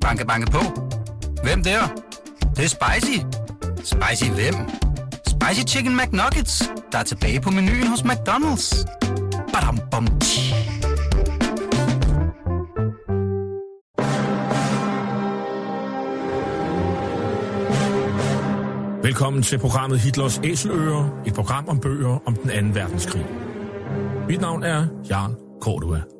Banke, banke på. Hvem der? Det, det er spicy. Spicy hvem? Spicy Chicken McNuggets, der er tilbage på menuen hos McDonald's. Badum, bom, tji. Velkommen til programmet Hitlers Æseløer, et program om bøger om den anden verdenskrig. Mit navn er Jan Cordua.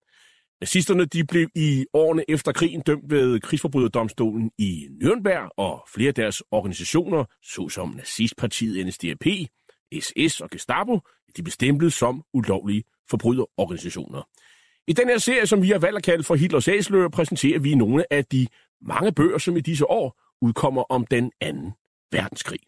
Nazisterne de blev i årene efter krigen dømt ved krigsforbryderdomstolen i Nürnberg, og flere af deres organisationer, såsom nazistpartiet NSDAP, SS og Gestapo, de blev stemplet som ulovlige forbryderorganisationer. I den her serie, som vi har valgt at kalde for Hitlers Æsler, præsenterer vi nogle af de mange bøger, som i disse år udkommer om den anden verdenskrig.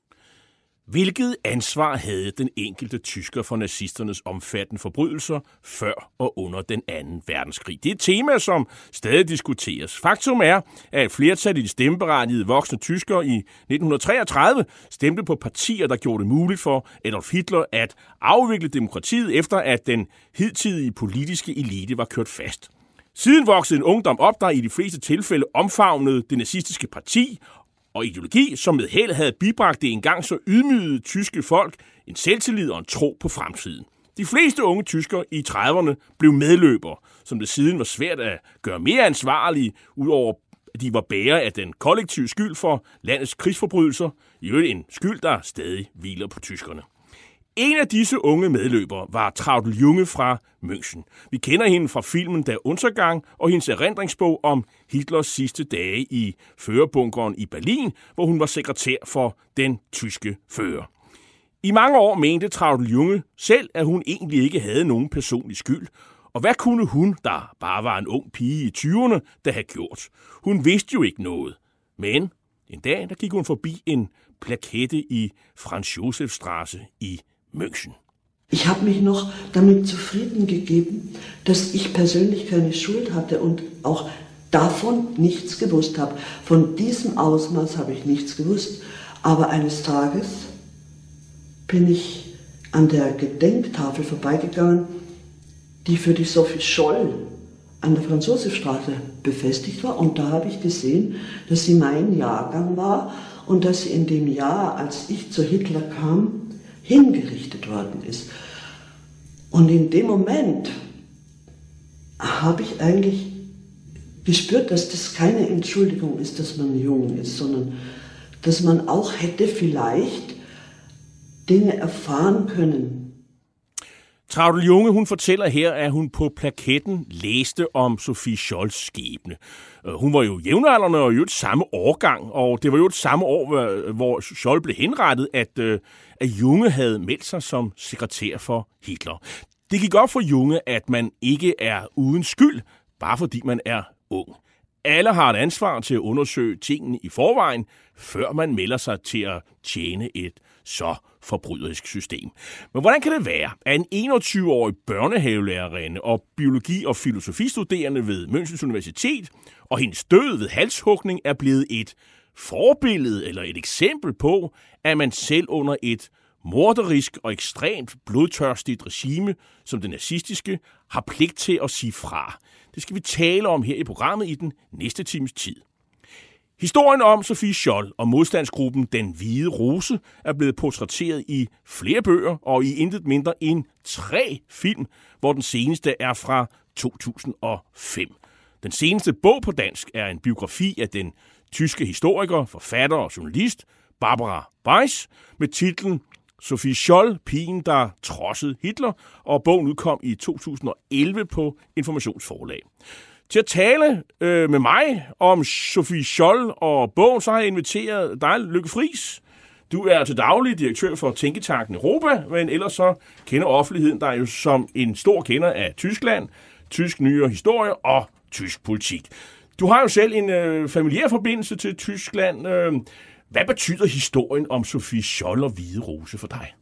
Hvilket ansvar havde den enkelte tysker for nazisternes omfattende forbrydelser før og under den anden verdenskrig? Det er et tema, som stadig diskuteres. Faktum er, at flertal i de stemmeberettigede voksne tyskere i 1933 stemte på partier, der gjorde det muligt for Adolf Hitler at afvikle demokratiet efter, at den hidtidige politiske elite var kørt fast. Siden voksede en ungdom op, der i de fleste tilfælde omfavnede det nazistiske parti og ideologi, som med held havde bibragt det engang så ydmygede tyske folk en selvtillid og en tro på fremtiden. De fleste unge tyskere i 30'erne blev medløbere, som det siden var svært at gøre mere ansvarlige, udover at de var bærere af den kollektive skyld for landets krigsforbrydelser, i øvrigt en skyld, der stadig hviler på tyskerne. En af disse unge medløbere var Traudl Junge fra München. Vi kender hende fra filmen Der Untergang og hendes erindringsbog om Hitlers sidste dage i førerbunkeren i Berlin, hvor hun var sekretær for den tyske fører. I mange år mente Traudl Junge selv, at hun egentlig ikke havde nogen personlig skyld. Og hvad kunne hun, der bare var en ung pige i 20'erne, da have gjort? Hun vidste jo ikke noget. Men en dag, der gik hun forbi en plakette i Franz Josef Straße i München. Ich habe mich noch damit zufrieden gegeben, dass ich persönlich keine Schuld hatte und auch davon nichts gewusst habe. Von diesem Ausmaß habe ich nichts gewusst. Aber eines Tages bin ich an der Gedenktafel vorbeigegangen, die für die Sophie Scholl an der Franzosefstraße befestigt war. Und da habe ich gesehen, dass sie mein Jahrgang war und dass sie in dem Jahr, als ich zu Hitler kam, hingerichtet worden ist. Und in dem Moment habe ich eigentlich gespürt, dass das keine Entschuldigung ist, dass man jung ist, sondern dass man auch hätte vielleicht Dinge erfahren können, Traudel Junge, hun fortæller her, at hun på plaketten læste om Sofie Scholz skæbne. Øh, hun var jo jævnaldrende og jo et samme årgang, og det var jo et samme år, hvor Scholz blev henrettet, at, øh, at Junge havde meldt sig som sekretær for Hitler. Det gik op for Junge, at man ikke er uden skyld, bare fordi man er ung. Alle har et ansvar til at undersøge tingene i forvejen, før man melder sig til at tjene et så forbryderisk system. Men hvordan kan det være, at en 21-årig børnehavelærerinde og biologi- og filosofistuderende ved Münchens Universitet og hendes død ved halshugning er blevet et forbillede eller et eksempel på, at man selv under et morderisk og ekstremt blodtørstigt regime, som det nazistiske, har pligt til at sige fra. Det skal vi tale om her i programmet i den næste times tid. Historien om Sofie Scholl og modstandsgruppen Den Hvide Rose er blevet portrætteret i flere bøger og i intet mindre end tre film, hvor den seneste er fra 2005. Den seneste bog på dansk er en biografi af den tyske historiker, forfatter og journalist Barbara Weiss med titlen Sophie Scholl, pigen, der trodsede Hitler, og bogen udkom i 2011 på Informationsforlag. Til at tale øh, med mig om Sophie Scholl og bogen, så har jeg inviteret dig, Lykke Friis. Du er til daglig direktør for Tænketanken Europa, men ellers så kender offentligheden dig jo som en stor kender af Tyskland, tysk nyere historie og tysk politik. Du har jo selv en øh, familiær forbindelse til Tyskland. Øh, hvad betyder historien om Sofie Scholl og Hvide Rose for dig?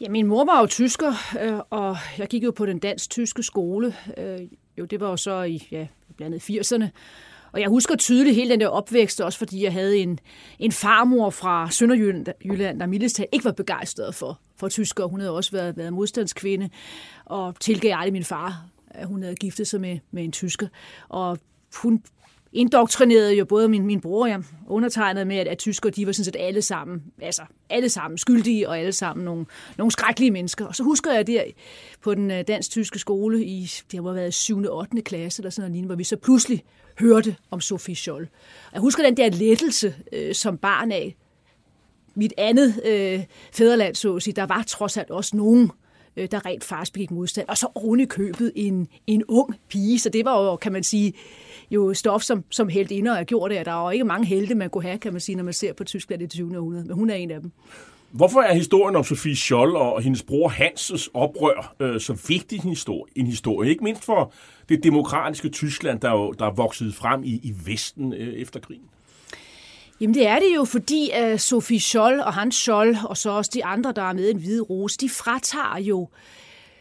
Ja, min mor var jo tysker, øh, og jeg gik jo på den dansk-tyske skole. Øh, jo, det var jo så i ja, blandt andet 80'erne. Og jeg husker tydeligt hele den der opvækst, også fordi jeg havde en, en farmor fra Sønderjylland, der mildest ikke var begejstret for, for tysker. Hun havde også været, været modstandskvinde, og tilgav aldrig min far, at hun havde giftet sig med, med en tysker. Og hun indoktrinerede jo både min, min bror og jeg undertegnet med, at, at tysker, de var sådan set alle sammen, altså alle sammen skyldige, og alle sammen nogle, nogle skrækkelige mennesker. Og så husker jeg der på den øh, dansk-tyske skole i, det har været 7. og 8. klasse, eller sådan noget, hvor vi så pludselig hørte om Sophie Scholl. Jeg husker den der lettelse øh, som barn af mit andet øh, fædreland, så at sige. Der var trods alt også nogen, øh, Øh, der rent faktisk begik modstand. Og så oven i købet en, en ung pige, så det var jo, kan man sige, jo stof, som, som ind og har gjort det. Der er jo ikke mange helte, man kunne have, kan man sige, når man ser på Tyskland i det 20. århundrede, men hun er en af dem. Hvorfor er historien om Sofie Scholl og hendes bror Hanses oprør øh, så vigtig en historie, en historie? Ikke mindst for det demokratiske Tyskland, der, jo, der er vokset frem i, i Vesten øh, efter krigen. Jamen det er det jo, fordi øh, uh, Sofie Scholl og Hans Scholl, og så også de andre, der er med en hvide rose, de fratager jo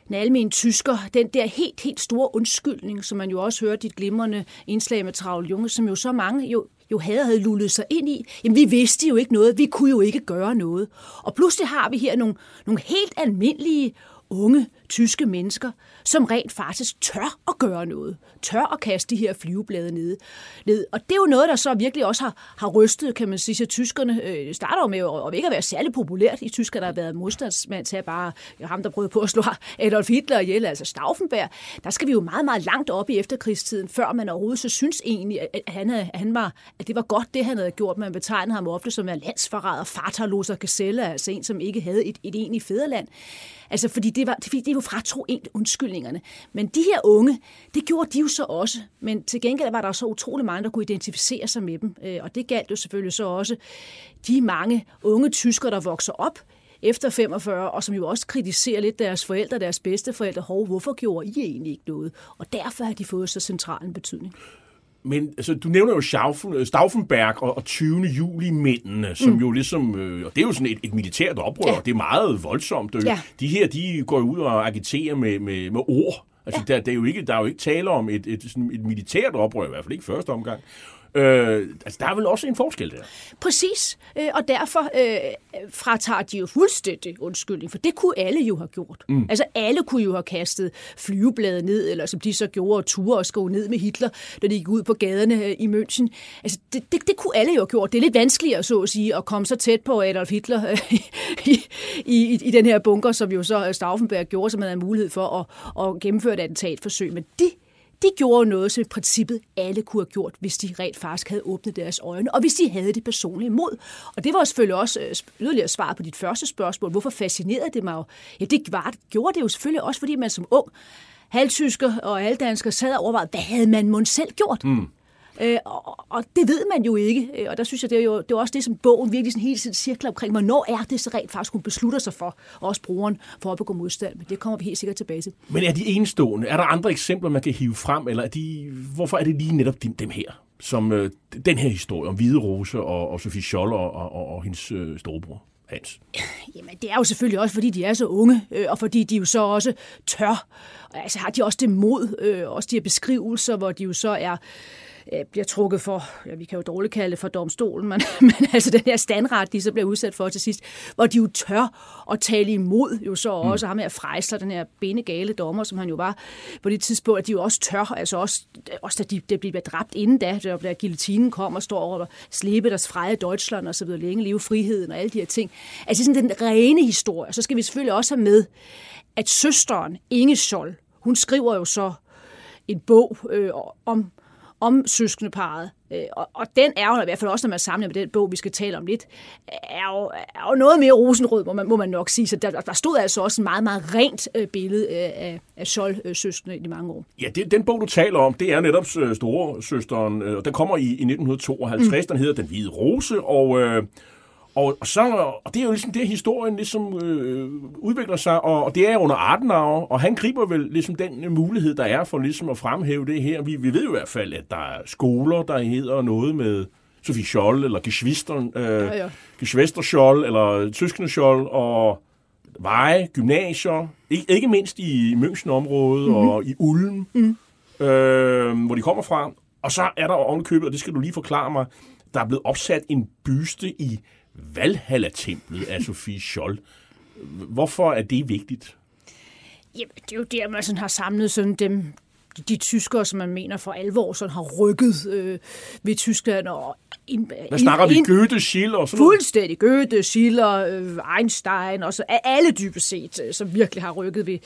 en almen tysker, den der helt, helt store undskyldning, som man jo også hører dit glimrende indslag med Travl Junge, som jo så mange jo, jo havde, havde lullet sig ind i. Jamen, vi vidste jo ikke noget, vi kunne jo ikke gøre noget. Og pludselig har vi her nogle, nogle helt almindelige unge tyske mennesker, som rent faktisk tør at gøre noget. Tør at kaste de her flyveblade ned. ned. Og det er jo noget, der så virkelig også har, har rystet, kan man sige, så tyskerne øh, starter jo med at, at ikke at være særlig populært i Tyskland, der har været modstandsmand til at bare ham, der prøvede på at slå Adolf Hitler ihjel, altså Stauffenberg. Der skal vi jo meget, meget langt op i efterkrigstiden, før man overhovedet så synes egentlig, at, han, at, han var, at det var godt, det han havde gjort. Man betegnede ham ofte som en landsforræder, faterloser gazelle, altså en, som ikke havde et, et egentligt fædreland. Altså, fordi det var, fordi det var fratro en undskyldningerne. Men de her unge, det gjorde de jo så også. Men til gengæld var der så utrolig mange, der kunne identificere sig med dem. Øh, og det galt jo selvfølgelig så også de mange unge tyskere, der vokser op efter 45, og som jo også kritiserer lidt deres forældre, deres bedsteforældre. Hov, hvorfor gjorde I egentlig ikke noget? Og derfor har de fået så central en betydning. Men altså, du nævner jo Stauffen, Stauffenberg og, og 20. juli-mændene, som mm. jo ligesom, øh, og det er jo sådan et, et militært oprør, ja. og det er meget voldsomt. Ja. De her, de går ud og agiterer med, med, med ord. Altså, ja. der, der, er jo ikke, der er jo ikke tale om et, et, sådan et militært oprør, i hvert fald ikke første omgang. Øh, altså, der er vel også en forskel der. Præcis, øh, og derfor øh, fratager de jo fuldstændig undskyldning, for det kunne alle jo have gjort. Mm. Altså alle kunne jo have kastet flyvebladet ned, eller som de så gjorde, og ture og skove ned med Hitler, da de gik ud på gaderne øh, i München. Altså det, det, det kunne alle jo have gjort. Det er lidt vanskeligere, så at sige, at komme så tæt på Adolf Hitler øh, i, i, i den her bunker, som jo så Stauffenberg gjorde, som man havde mulighed for at, at gennemføre et attentatforsøg. Men de de gjorde noget, som i princippet alle kunne have gjort, hvis de rent faktisk havde åbnet deres øjne, og hvis de havde det personlige mod. Og det var selvfølgelig også øh, yderligere svar på dit første spørgsmål. Hvorfor fascinerede det mig jo? Ja, det var, gjorde det jo selvfølgelig også, fordi man som ung halvtysker og halvdansker sad og overvejede, hvad havde man måske selv gjort? Mm. Øh, og, og det ved man jo ikke, øh, og der synes jeg, det er jo det er også det, som bogen virkelig sådan hele tiden cirkler omkring. Hvornår er det så rent faktisk, hun beslutter sig for, og også brugeren, for at begå modstand? Men det kommer vi helt sikkert tilbage til. Men er de enestående? Er der andre eksempler, man kan hive frem, eller er de, hvorfor er det lige netop dem her? Som øh, den her historie om Hvide Rose og, og Sofie Scholl og, og, og hendes øh, storebror? Hans? Jamen, det er jo selvfølgelig også, fordi de er så unge, øh, og fordi de jo så også tør. Altså har de også det mod, øh, også de her beskrivelser, hvor de jo så er øh, bliver trukket for, ja, vi kan jo dårligt kalde det for domstolen, men, men altså den her standret, de så bliver udsat for til sidst, hvor de jo tør at tale imod jo så mm. også mm. ham her Freisler, den her benegale dommer, som han jo var på det tidspunkt, at de jo også tør, altså også, også da de, de bliver dræbt inden da, da guillotinen kom og står over og slæbe deres freie Deutschland og så videre, længe leve friheden og alle de her ting. Altså sådan den rene historie. Så skal vi selvfølgelig også have med, at søsteren Inge Scholl, hun skriver jo så en bog øh, om om søskendeparet. Øh, og, og den er jo, i hvert fald også når man samler med den bog, vi skal tale om lidt, er jo, er jo noget mere rosenrød, må man, må man nok sige. Så der, der stod altså også en meget, meget rent øh, billede af, af Scholl-søskende i mange år. Ja, det, den bog, du taler om, det er netop store søsteren, og den kommer i, i 1952. Mm. Den hedder Den Hvide Rose, og... Øh, Og, og, så, og det er jo ligesom det, historien ligesom øh, udvikler sig, og, og det er under Adenauer, og han griber vel ligesom den mulighed, der er for ligesom at fremhæve det her. Vi, vi ved jo i hvert fald, at der er skoler, der hedder noget med Sofie Scholl, eller Geschwister, øh, ja, ja. Geschwister Scholl, eller Tyskende Scholl, og veje, gymnasier, ikke, ikke mindst i München-området mm-hmm. og i Ulm, mm. øh, hvor de kommer fra. Og så er der ovenkøbet, og det skal du lige forklare mig, der er blevet opsat en byste i Valhalla-templet af Sofie Scholl. Hvorfor er det vigtigt? Jamen, det er jo der, man sådan har samlet sådan dem, de tyskere, som man mener for alvor sådan har rykket øh, ved Tyskland. Og in, Hvad snakker in, vi? Goethe, Schiller og sådan Fuldstændig. Goethe, Schiller, øh, Einstein, og så alle dybest set, øh, som virkelig har rykket ved,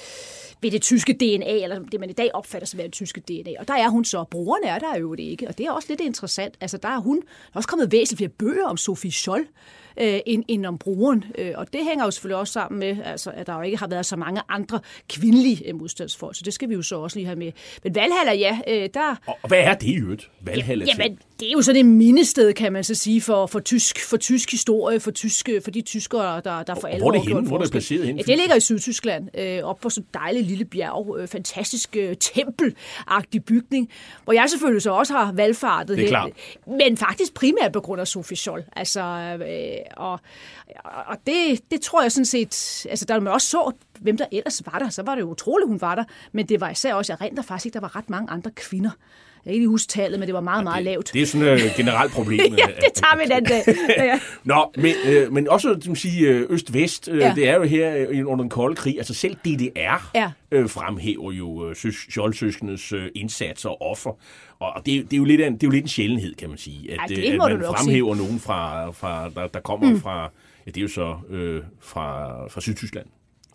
ved det tyske DNA, eller det man i dag opfatter som det tyske DNA. Og der er hun så. Brugeren er der jo det ikke, og det er også lidt interessant. Altså, der er hun der er også kommet væsentligt flere bøger om Sophie Scholl, øh, end, end om brugeren. Øh, og det hænger jo selvfølgelig også sammen med, altså, at der jo ikke har været så mange andre kvindelige øh, modstandsfolk, så det skal vi jo så også lige have med. Men Valhalla, ja, øh, der... Og hvad er det i øvrigt, Valhalla? Jamen, det er jo sådan et mindested, kan man så sige, for, for, tysk, for tysk historie, for, tyske, for de tyskere, der, der for alvor Hvor er det henne? Hvor er det placeret henne? Ja, det ligger i Sydtyskland, øh, op på sådan en dejlig lille bjerg, øh, fantastisk øh, tempelagtig bygning, hvor jeg selvfølgelig så også har valgfartet det er klart. men faktisk primært på grund af Sophie Scholl. Altså, øh, og, og det, det tror jeg sådan set, altså der man også så, hvem der ellers var der, så var det jo utroligt, hun var der, men det var især også, jeg rent faktisk ikke, der var ret mange andre kvinder. Jeg kan ikke huske tallet, men det var meget, ja, meget lavt. Det er sådan et generelt problem. ja, det tager vi den dag. Ja. Nå, men, øh, men også som sige, øh, øst-vest, øh, ja. det er jo her øh, under den kolde krig, altså selv DDR ja. øh, fremhæver jo øh, Scholz-søskendes øh, indsatser og offer. Og det, det, er jo lidt en, det er jo lidt en sjældenhed, kan man sige, at, Ej, at man fremhæver sige. nogen, fra, fra, der, der kommer mm. fra, ja, det er jo så øh, fra, fra Sydtyskland.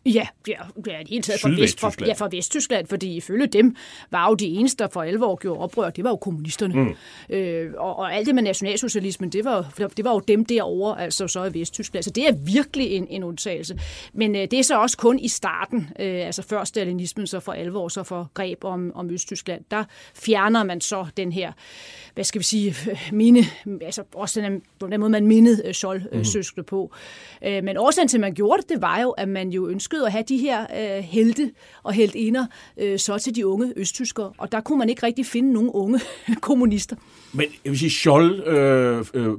Ja, ja, det er det hele taget fra, Vest, fra, ja, fra Vesttyskland, fordi ifølge dem var jo de eneste, der for alvor gjorde oprør, det var jo kommunisterne. Mm. Øh, og, og alt det med nationalsocialismen, det var, det var jo dem derovre, altså så i Vesttyskland. Så det er virkelig en, en undtagelse. Men øh, det er så også kun i starten, øh, altså før stalinismen så for alvor så for greb om, om Østtyskland, der fjerner man så den her, hvad skal vi sige, mine, altså også den, på den måde, man mindede øh, Scholl-søskende mm. på. Øh, men årsagen til, at man gjorde det, det var jo, at man jo ønskede ønskede at have de her øh, helte og heltinder øh, så til de unge østtyskere, og der kunne man ikke rigtig finde nogen unge kommunister. Men jeg vil sige, Scholl, øh, øh,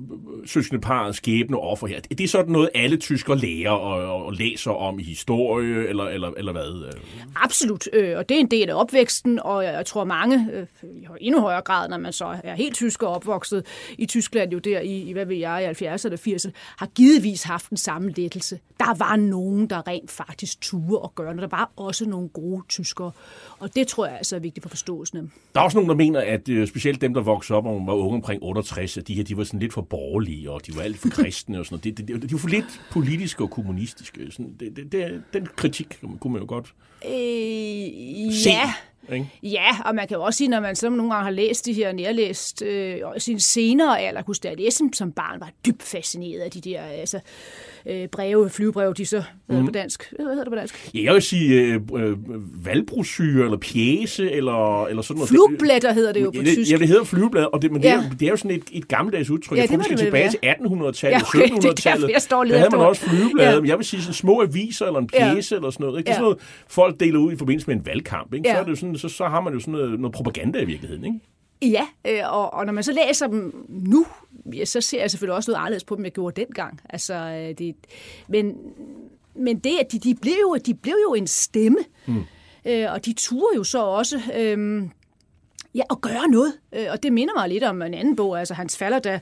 søskende parret, skæbne og offer her, det er sådan noget, alle tyskere lærer og, og læser om i historie, eller, eller, eller hvad? Absolut, øh, og det er en del af opvæksten, og jeg tror mange, øh, i endnu højere grad, når man så er helt tysker opvokset i Tyskland, jo der i, i hvad ved jeg, i 70'erne og 80'erne, har givetvis haft den samme lettelse. Der var nogen, der rent faktisk turde at gøre, når der var også nogle gode tyskere, og det tror jeg altså er vigtigt for forståelsen. Der er også nogen, der mener, at øh, specielt dem, der voksede op og var unge omkring 68, at de her de var sådan lidt for borgerlige, og de var alt for kristne og sådan noget. De, de, de var for lidt politiske og kommunistiske. Sådan, det, det, det, den kritik kunne man jo godt øh, se. Ja, ikke? Ja, og man kan jo også sige, når man så nogle gange har læst de her nærlæst øh, sin senere alder, kunne jeg læse som barn, var dybt fascineret af de der altså, øh, breve, flyvebreve, de så mm. på dansk. Hvad hedder det på dansk? Ja, jeg vil sige øh, øh, valgbrosyre, eller pjæse, eller, eller sådan noget. Flugblætter hedder det jo på ja, tysk. Ja, det hedder flyveblætter, og det, men ja. det, er, det er jo sådan et, et gammeldags udtryk. Ja, jeg tror, vi skal tilbage til 1800-tallet, ja, okay, 1700-tallet. Der havde man også flyveblade. Ja. Jeg vil sige sådan små aviser, eller en pjæse, ja. eller sådan noget. Ikke? Det er sådan noget, folk deler ud i forbindelse med en valgkamp. Ikke? Ja. Så, er det sådan, så, så har man jo sådan noget, noget propaganda i virkeligheden, ikke? Ja, øh, og, og når man så læser dem nu, ja, så ser jeg selvfølgelig også noget anderledes på dem, jeg gjorde dengang. Altså, øh, det, men, men det, at de, de, blev jo, de blev jo en stemme, mm. øh, og de turde jo så også... Øh, Ja, at gøre noget. Øh, og det minder mig lidt om en anden bog, altså Hans Faller, der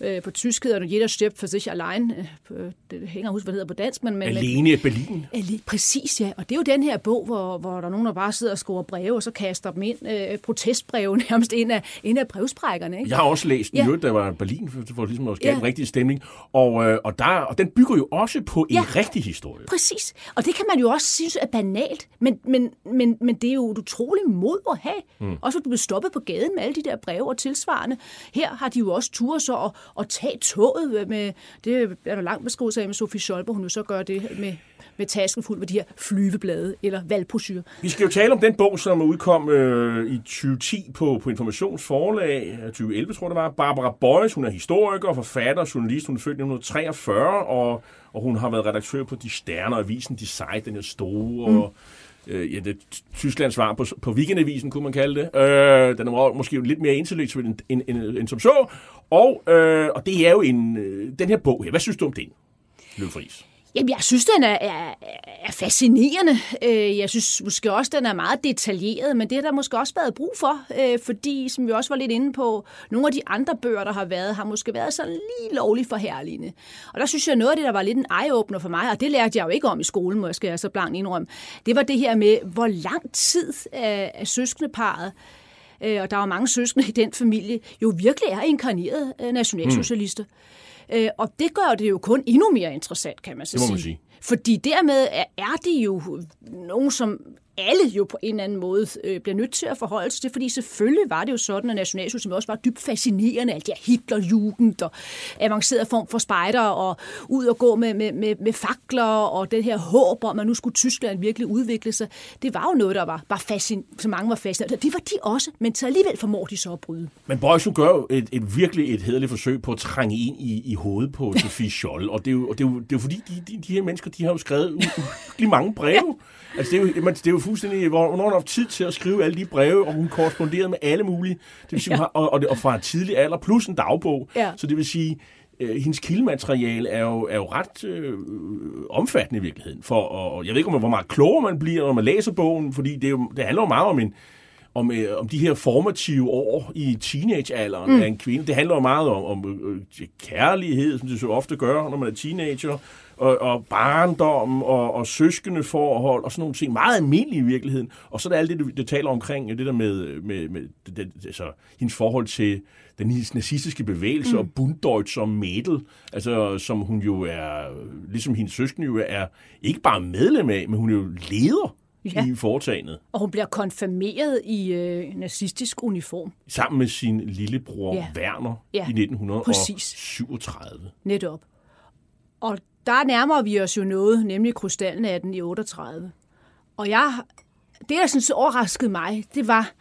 øh, på tysk hedder Jeder stirbt for sig allein. Øh, det hænger husk, hvad hedder på dansk. Men, men, Alene i Berlin. Ali, præcis, ja. Og det er jo den her bog, hvor, hvor der er nogen, der bare sidder og skriver breve, og så kaster dem ind, øh, protestbreve nærmest ind af, ind af brevsprækkerne. Ikke? Jeg har også læst den, ja. der var Berlin, for, for ligesom at skabe ja. en rigtig stemning. Og, øh, og, der, og den bygger jo også på en ja. rigtig historie. Præcis. Og det kan man jo også synes er banalt, men, men, men, men det er jo et utroligt mod at have. Mm. Også at du bliver stoppet på gaden med alle de der her breve og tilsvarende. Her har de jo også tur så at, at tage toget med, det er der langt beskrevet af med Sofie Scholber, hun jo så gør det med, med tasken fuld med de her flyveblade eller valgposyre. Vi skal jo tale om den bog, som udkom øh, i 2010 på, på Informationsforlag, 2011 tror jeg det var. Barbara Boys, hun er historiker, forfatter, journalist, hun er født i 1943, og, og hun har været redaktør på De Stjerner, avisen De Seje, den er store, mm øh, ja, det Tysklands svar på, på Weekendavisen, kunne man kalde det. Øh, den var måske lidt mere intellektuel end, end, end, end som så. Og, øh, og det er jo en, øh, den her bog her. Hvad synes du om den, Løvfris? Jamen, jeg synes, den er, er, er fascinerende. Øh, jeg synes måske også, den er meget detaljeret, men det har der måske også været brug for, øh, fordi, som vi også var lidt inde på, nogle af de andre bøger, der har været, har måske været sådan lige lovligt forherligende. Og der synes jeg, noget af det, der var lidt en eye-opener for mig, og det lærte jeg jo ikke om i skolen, må jeg skal jeg så blankt indrømme, det var det her med, hvor lang tid af, af søskendeparet og der var mange søskende i den familie, jo virkelig er inkarneret nationalsocialister. Mm. Øh, og det gør det jo kun endnu mere interessant, kan man så det må sige. Man sige. Fordi dermed er de jo nogen, som alle jo på en eller anden måde øh, bliver nødt til at forholde sig til, fordi selvfølgelig var det jo sådan, at nationalsocialismen også var dybt fascinerende, alt det her Hitlerjugend og avanceret form for spejder og ud og gå med, med, med, med fakler og det her håb om, at nu skulle Tyskland virkelig udvikle sig. Det var jo noget, der var, var fascin, så mange var fascinerende. Det var de også, men til alligevel formår de så at bryde. Men Bøjsen gør jo et, et virkelig et hederligt forsøg på at trænge ind i, i hovedet på Sofie Scholl, og det er jo, og det er jo, det er jo fordi, de, de, de her mennesker, de har jo skrevet u- mange breve. Altså, det er jo, det er jo fuldstændig, hvornår hun har haft tid til at skrive alle de breve, og hun korresponderede med alle mulige. Det vil sige, ja. og, og, og fra tidlig alder, plus en dagbog. Ja. Så det vil sige, øh, hendes kildemateriale er jo, er jo ret øh, omfattende i virkeligheden. For, og jeg ved ikke, hvor meget klogere man bliver, når man læser bogen, fordi det, er jo, det handler jo meget om en, om, øh, om de her formative år i teenagealderen mm. af en kvinde. Det handler jo meget om, om øh, kærlighed, som det så ofte gør, når man er teenager og, og barndom og, og søskende forhold og sådan nogle ting. Meget almindelige i virkeligheden. Og så er der alt det, du, det taler omkring, det der med, med, med det, det, altså, hendes forhold til den nazistiske bevægelse mm. og Bunddeutsch som Mädel, altså som hun jo er, ligesom hendes søskende jo er, ikke bare medlem af, men hun er jo leder ja. i foretagendet. Og hun bliver konfirmeret i øh, nazistisk uniform. Sammen med sin lillebror ja. Werner ja. i 1937. Præcis. Netop. Og der nærmer vi os jo noget, nemlig krystalnatten i 38. Og jeg, det, der synes overraskede mig, det var,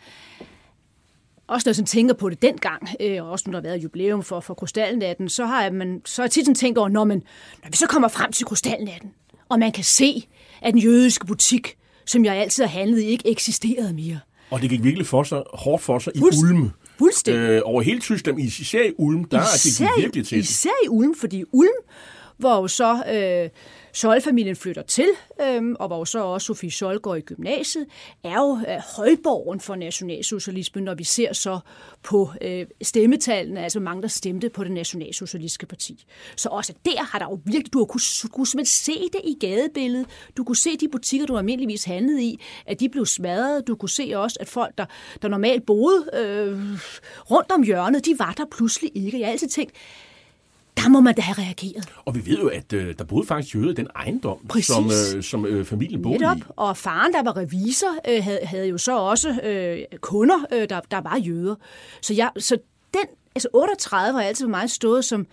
også når jeg tænker på det dengang, øh, og også når der har været jubilæum for, for krystalnatten, så har, man, så har jeg tit tænkt over, når, man, når vi så kommer frem til krystalnatten, og man kan se, at den jødiske butik, som jeg altid har handlet i, ikke eksisterede mere. Og det gik virkelig for sig, hårdt for sig Fuldst- i Ulm. Fuldstændig. Øh, over hele Tyskland, især i Ulm, der især, gik virkelig til. Især i Ulm, fordi Ulm hvor jo så øh, Scholl-familien flytter til, øh, og hvor så også Sofie Scholl går i gymnasiet, er jo øh, højborgen for nationalsocialismen, når vi ser så på øh, stemmetallene, altså mange, der stemte på det nationalsocialistiske parti. Så også der har der jo virkelig, du har kunne, kunne simpelthen se det i gadebilledet. Du kunne se de butikker, du almindeligvis handlede i, at de blev smadret. Du kunne se også, at folk, der, der normalt boede øh, rundt om hjørnet, de var der pludselig ikke. Jeg har altid tænkt, der må man da have reageret. Og vi ved jo, at øh, der boede faktisk jøder i den ejendom, Præcis. som, øh, som øh, familien boede Netop. i. Og faren, der var revisor, øh, havde, havde jo så også øh, kunder, øh, der, der var jøder. Så, jeg, så den, altså 38 har altid for mig stået som,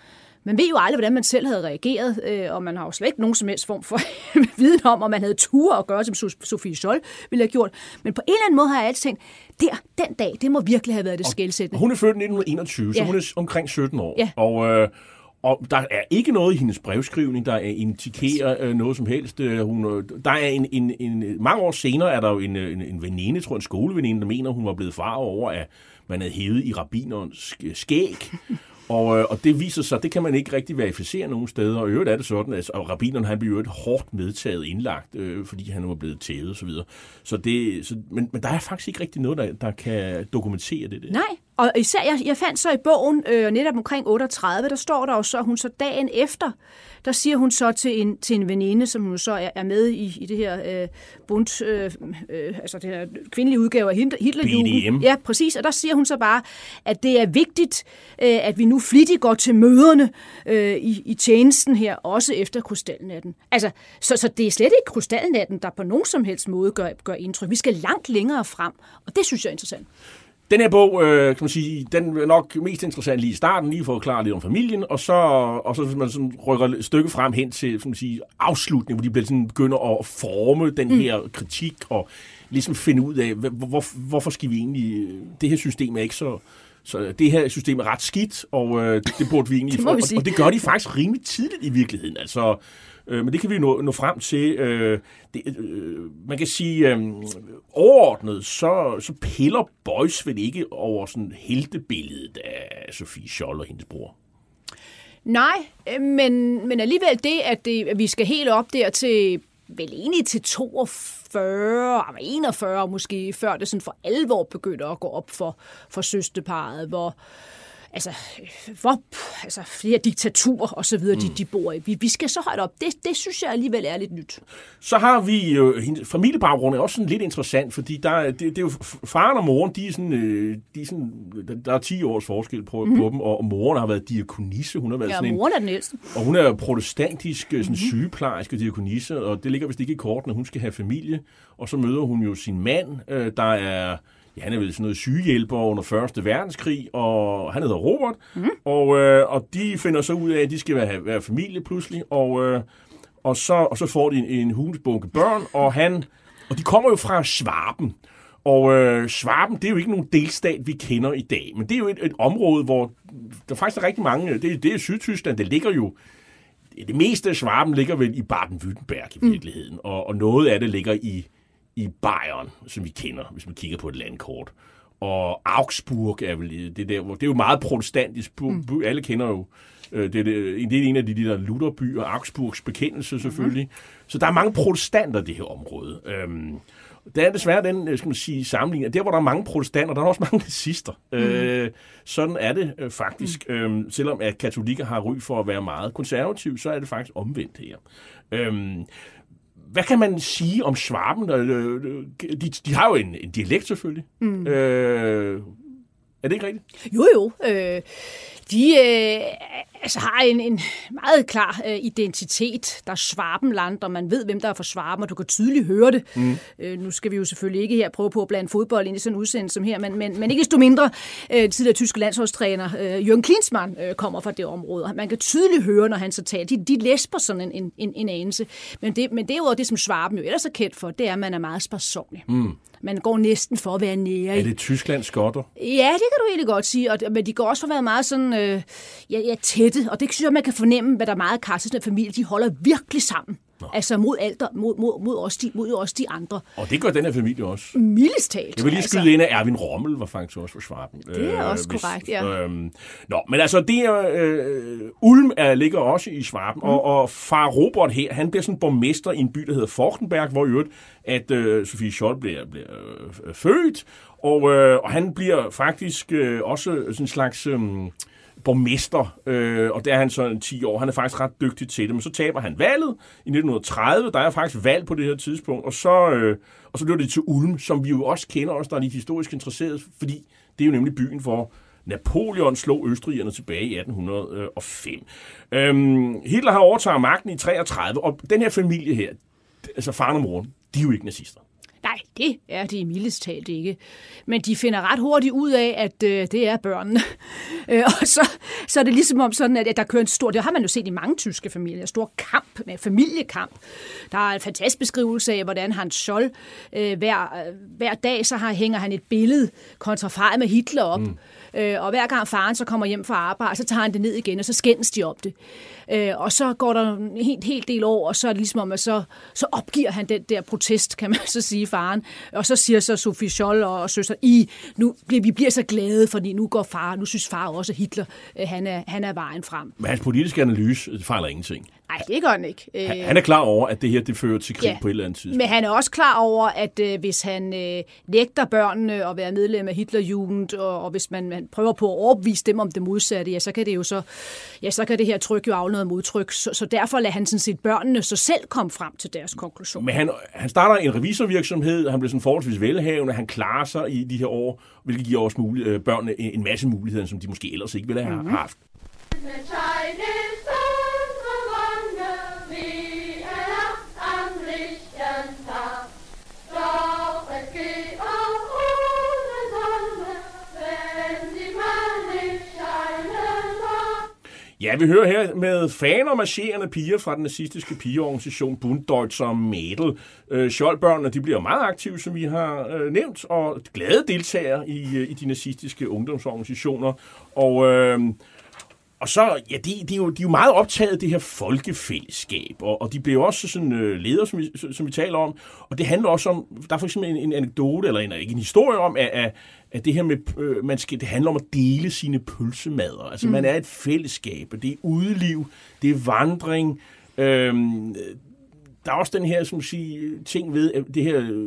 man ved jo aldrig, hvordan man selv havde reageret, øh, og man har jo slet ikke nogen som helst form for viden om, om man havde tur at gøre, som Sofie Scholl ville have gjort. Men på en eller anden måde har jeg altid tænkt, der, den dag, det må virkelig have været det skældsættende. Hun er født i 1921, ja. så hun er omkring 17 år. Ja. Og øh, og der er ikke noget i hendes brevskrivning, der indikerer øh, noget som helst. Øh, hun, øh, der er en, en, en, mange år senere er der jo en, en, en veninde, tror jeg, en skoleveninde, der mener, hun var blevet far over, at man havde hævet i rabinerens skæg. Og, øh, og det viser sig, det kan man ikke rigtig verificere nogen steder. Og i øvrigt er det sådan, at og rabineren han blev jo et hårdt medtaget indlagt, øh, fordi han var blevet tævet osv. Så, videre. så det, så, men, men der er faktisk ikke rigtig noget, der, der kan dokumentere det. Der. Nej, og især, jeg, jeg fandt så i bogen, øh, netop omkring 38, der står der jo så, hun så dagen efter, der siger hun så til en, til en veninde, som hun så er, er med i, i det her øh, bund, øh, øh, altså det her kvindelige udgave af Hitlerjugend. Ja, præcis, og der siger hun så bare, at det er vigtigt, øh, at vi nu flittigt går til møderne øh, i, i tjenesten her, også efter krystalnatten. Altså, så, så det er slet ikke krystalnatten, der på nogen som helst måde gør, gør indtryk. Vi skal langt længere frem, og det synes jeg er interessant. Den her bog, øh, kan man sige, den er nok mest interessant lige i starten, lige for at klare lidt om familien, og så, og så man sådan rykker et stykke frem hen til som man sige, afslutningen, hvor de bliver sådan, begynder at forme den mm. her kritik, og ligesom finde ud af, hvor, hvorfor skal vi egentlig... Det her system er ikke så... Så det her system er ret skidt, og øh, det, det burde vi egentlig... det og, og det gør de faktisk rimelig tidligt i virkeligheden. Altså, øh, men det kan vi nå, nå frem til. Øh, det, øh, man kan sige, øh, overordnet, så, så piller Boys vel ikke over sådan heltebilledet af Sofie Scholl og hendes bror. Nej, øh, men, men alligevel det at, det, at vi skal helt op der til vel egentlig til 42, 41 ah, måske, før det sådan for alvor begynder at gå op for, for søsteparet, hvor, altså, hvor, altså flere diktaturer og så videre, mm. de, de bor i. Vi, vi skal så højt op. Det, det synes jeg alligevel er lidt nyt. Så har vi jo, øh, familiebaggrund er også sådan lidt interessant, fordi der, det, det er jo faren og moren, de er sådan, øh, de er sådan, der er 10 års forskel på, mm. på dem, og moren har været diakonisse. Hun har været ja, sådan moren er den ældste. Og hun er protestantisk, sådan mm-hmm. sygeplejerske diakonisse, og det ligger vist ikke i korten, at hun skal have familie. Og så møder hun jo sin mand, øh, der er ja, han er vel sådan noget sygehjælper under Første Verdenskrig, og han hedder Robert, mm. og, øh, og de finder så ud af, at de skal være, være familie pludselig, og, øh, og, så, og så får de en, en hulsbunke børn, og han, og de kommer jo fra Schwaben, og øh, Schwaben, det er jo ikke nogen delstat, vi kender i dag, men det er jo et, et område, hvor der faktisk er rigtig mange, det, det er Sydtyskland, det ligger jo, det meste af Schwaben ligger vel i Baden-Württemberg i virkeligheden, mm. og, og noget af det ligger i i Bayern, som vi kender, hvis man kigger på et landkort. Og Augsburg er vel det der, hvor det er jo meget protestantisk. Mm. Alle kender jo øh, det, er, det, det er en af de, de der Lutherbyer, Augsburgs bekendelse selvfølgelig. Mm. Så der er mange protestanter i det her område. Øhm, der er desværre den, øh, skal man sige, sammenligning, der, hvor der er mange protestanter, der er også mange nazister. Mm. Øh, sådan er det øh, faktisk. Mm. Øhm, selvom at katolikker har ry for at være meget konservativ, så er det faktisk omvendt her. Øhm, hvad kan man sige om Schwaben? Øh, de, de har jo en, en dialekt selvfølgelig. Mm. Øh, er det ikke rigtigt? Jo, jo. Øh, de øh, altså har en, en meget klar øh, identitet. Der er Schwabenland, og man ved, hvem der er fra Schwaben, og du kan tydeligt høre det. Mm. Øh, nu skal vi jo selvfølgelig ikke her prøve på at blande fodbold ind i sådan en udsendelse som her, men, men, men ikke desto mindre øh, tidligere tyske landsholdstræner øh, Jørgen Klinsmann øh, kommer fra det område. Man kan tydeligt høre, når han så taler. De, de læsper sådan en, en, en, en anelse. Men det, men det er jo det, som Schwaben jo ellers er kendt for, det er, at man er meget sparsomlig. Mm. Man går næsten for at være nære Er det Tyskland skotter? Ja, det kan du egentlig godt sige. Og, men de går også for at være meget sådan, øh, ja, ja, tætte. Og det synes jeg, man kan fornemme, hvad der er meget karsende familie. De holder virkelig sammen. Nå. Altså mod, alt, mod, mod, mod, os de, mod os de andre. Og det gør den her familie også. Mildest talt. Jeg vil lige skyde altså. ind, at Erwin Rommel var faktisk også for Schwaben. Det er øh, også hvis, korrekt, ja. Øhm, nå, men altså, det er, øh, Ulm er, ligger også i Schwaben, mm. og, og far Robert her, han bliver sådan borgmester i en by, der hedder Fortenberg, hvor i øvrigt, at øh, Sofie Scholl bliver, bliver øh, født, og, øh, og han bliver faktisk øh, også sådan en slags... Øh, borgmester, øh, og der er han sådan 10 år. Han er faktisk ret dygtig til det, men så taber han valget i 1930. Der er faktisk valg på det her tidspunkt, og så, øh, og så løber det til Ulm, som vi jo også kender os, der er lidt historisk interesseret, fordi det er jo nemlig byen, hvor Napoleon slog østrigerne tilbage i 1805. Øhm, Hitler har overtaget magten i 33, og den her familie her, altså faren og moren, de er jo ikke nazister. Nej, det er de mildest talt ikke. Men de finder ret hurtigt ud af, at øh, det er børnene. øh, og så, så er det ligesom om sådan, at, at der kører en stor, det har man jo set i mange tyske familier, en stor kamp, med familiekamp. Der er en fantastisk beskrivelse af, hvordan Hans Scholl øh, hver, hver dag, så har, hænger han et billede kontra med Hitler op. Mm. Øh, og hver gang faren så kommer hjem fra arbejde, så tager han det ned igen, og så skændes de om det. Øh, og så går der en helt, helt del år, og så er det ligesom om, at så, så opgiver han den der protest, kan man så sige, faren. Og så siger så Sofie Scholl og, søster, I, nu, vi bliver så glade, fordi nu går far, nu synes far også, at Hitler, øh, han, er, han er vejen frem. Men hans politiske analyse fejler ingenting. Nej, det gør han ikke. Han, han er klar over, at det her det fører til krig ja, på et eller andet tidspunkt. Men han er også klar over, at øh, hvis han øh, nægter børnene at være medlem af Hitlerjugend, og, og hvis man, man prøver på at overbevise dem om det modsatte, ja, så kan det jo så, ja, så kan det her tryk jo afle noget modtryk. Så, så derfor lader han sådan set børnene så selv komme frem til deres konklusion. Men han, han starter en revisorvirksomhed, han bliver sådan forholdsvis velhavende, han klarer sig i de her år, hvilket giver også mulighed, øh, børnene en masse muligheder, som de måske ellers ikke ville have mm-hmm. haft. Ja, vi hører her med faner marcherende piger fra den nazistiske pigeorganisation Bunddeutscher Mädel. Øh, Scholdbørnene de bliver meget aktive, som vi har øh, nævnt, og glade deltagere i, øh, i de nazistiske ungdomsorganisationer. Og... Øh, og så, ja, de, de, er jo, de er jo meget optaget af det her folkefællesskab, og, og de bliver også sådan øh, ledere, som vi, som vi taler om. Og det handler også om, der er for eksempel en, en anekdote, eller en, ikke en historie om, at, at, at det her med, øh, man skal, det handler om at dele sine pølsemader. Altså, mm. man er et fællesskab, det er udeliv, det er vandring, øh, der er også den her som sige, ting ved, at det her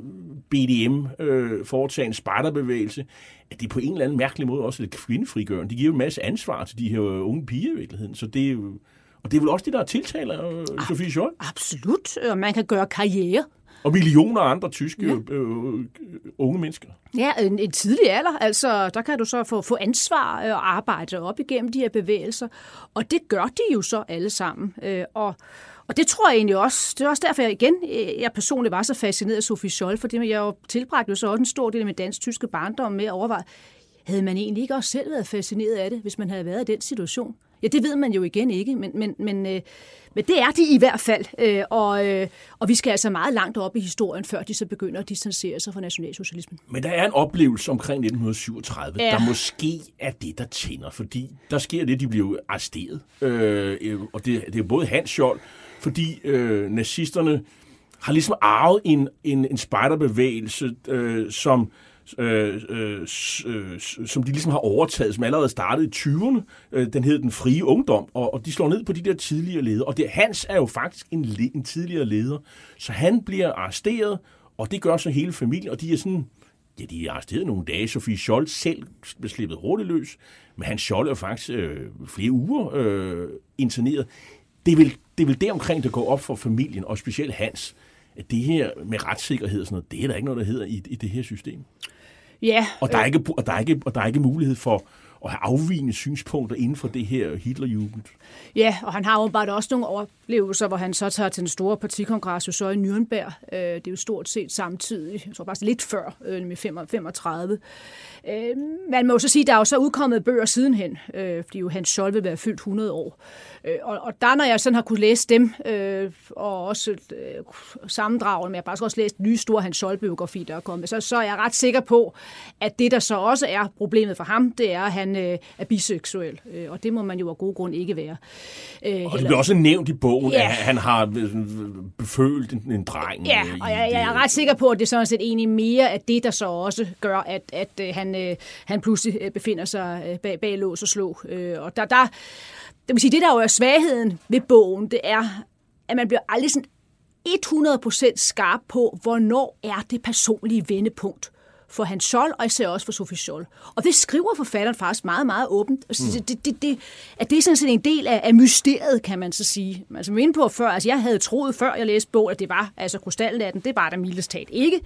BDM, øh, foretagende spejderbevægelse, at det på en eller anden mærkelig måde også er lidt kvindefrigørende. De giver jo en masse ansvar til de her unge piger i virkeligheden. Så det er jo, og det er vel også det, der tiltaler øh, Sofie Scholl? Absolut, og man kan gøre karriere. Og millioner af andre tyske ja. øh, øh, unge mennesker. Ja, en, en tidlig alder. Altså, der kan du så få, få ansvar og arbejde op igennem de her bevægelser. Og det gør de jo så alle sammen. Øh, og og det tror jeg egentlig også, det er også derfor, jeg igen, jeg personligt var så fascineret af Sofie Scholl, fordi jeg jo tilbragte jo så også en stor del af min dansk-tyske barndom med at overveje, havde man egentlig ikke også selv været fascineret af det, hvis man havde været i den situation? Ja, det ved man jo igen ikke, men, men, men, øh, men det er de i hvert fald. Øh, og, øh, og vi skal altså meget langt op i historien, før de så begynder at distancere sig fra nationalsocialismen. Men der er en oplevelse omkring 1937, ja. der måske er det, der tænder, fordi der sker det, de bliver arresteret. Øh, og det, det er både Hans Scholl, fordi øh, nazisterne har ligesom arvet en, en, en spejderbevægelse, øh, som, øh, øh, øh, som de ligesom har overtaget, som allerede startede i 20'erne. Øh, den hed Den Frie Ungdom, og, og de slår ned på de der tidligere ledere. Og det, Hans er jo faktisk en, en tidligere leder, så han bliver arresteret, og det gør så hele familien, og de er sådan... Ja, de er arresteret nogle dage. Sofie Scholl selv blev slippet hurtigt løs, men han Scholl er faktisk øh, flere uger øh, interneret det vel, det er vel det går op for familien, og specielt Hans, at det her med retssikkerhed og sådan noget, det er der ikke noget, der hedder i, i det her system. Ja. Og der, er ikke, og, der er ikke, og der er ikke mulighed for at have afvigende synspunkter inden for det her Hitlerjugend. Ja, og han har bare også nogle oplevelser, hvor han så tager til den store partikongres jo så i Nürnberg. Øh, det er jo stort set samtidig, jeg tror bare lidt før, øh, med 35. Øh, man må jo så sige, at der er jo så udkommet bøger sidenhen, fordi jo Hans Scholl vil være fyldt 100 år. Og, og der, når jeg sådan har kunne læse dem, og også sammendragene, men jeg har faktisk også læst nye store Hans Scholl-biografi, der er kommet, så, så er jeg ret sikker på, at det, der så også er problemet for ham, det er, at han er biseksuel. Og det må man jo af god grund ikke være. og det bliver også nævnt i bogen, ja. at han har befølt en, en dreng. Ja, og jeg, jeg er ret sikker på, at det sådan set egentlig mere af det, der så også gør, at, at han, Øh, han pludselig øh, befinder sig øh, bag, bag lås og slå. Og der, der, det, vil sige, det der jo er svagheden ved bogen, det er, at man bliver aldrig sådan 100% skarp på, hvornår er det personlige vendepunkt for Hans Scholl, og især også for Sofie Scholl. Og det skriver forfatteren faktisk meget, meget åbent. Mm. det, det, det, at det er sådan set en del af, af mysteriet, kan man så sige. Altså, vi på før, altså jeg havde troet før jeg læste bog, at det var, altså krystalnatten, det var der mildest talt ikke.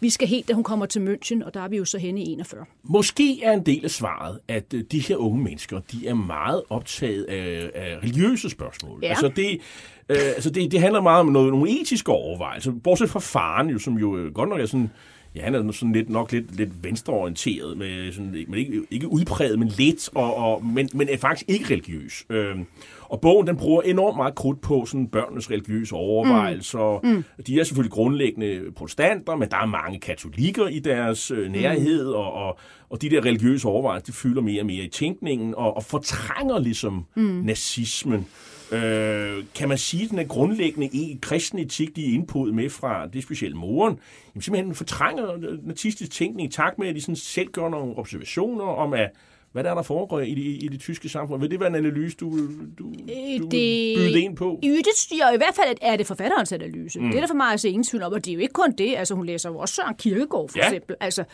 Vi skal helt, da hun kommer til München, og der er vi jo så henne i 41. Måske er en del af svaret, at øh, de her unge mennesker, de er meget optaget af, af religiøse spørgsmål. Ja. Altså det, Øh, altså det, det handler meget om noget, nogle etiske overvejelser. Bortset fra faren, jo, som jo øh, godt nok er sådan Ja, han er sådan lidt, nok lidt, lidt venstreorienteret, med sådan, men ikke, ikke udpræget, men lidt, og, og, men, men er faktisk ikke religiøs. Øhm, og bogen den bruger enormt meget krudt på sådan børnenes religiøse overvejelser. Mm. Mm. De er selvfølgelig grundlæggende protestanter, men der er mange katolikker i deres øh, nærhed, mm. og, og, og de der religiøse overvejelser, de fylder mere og mere i tænkningen, og, og fortrænger ligesom mm. nazismen. Øh, kan man sige, at den er grundlæggende i kristen etik, de er indpået med fra det specielle moren, jamen simpelthen fortrænger nazistisk tænkning i takt med, at de sådan selv gør nogle observationer om, at hvad der er, der foregår i det, i det tyske samfund? Vil det være en analyse, du, du, øh, du det, byde ind på? I, det, ja, I hvert fald er det forfatterens analyse. Mm. Det er der for mig at se ingen tvivl om, og det er jo ikke kun det. Altså, hun læser jo også Søren Kierkegaard, for ja. eksempel. Altså,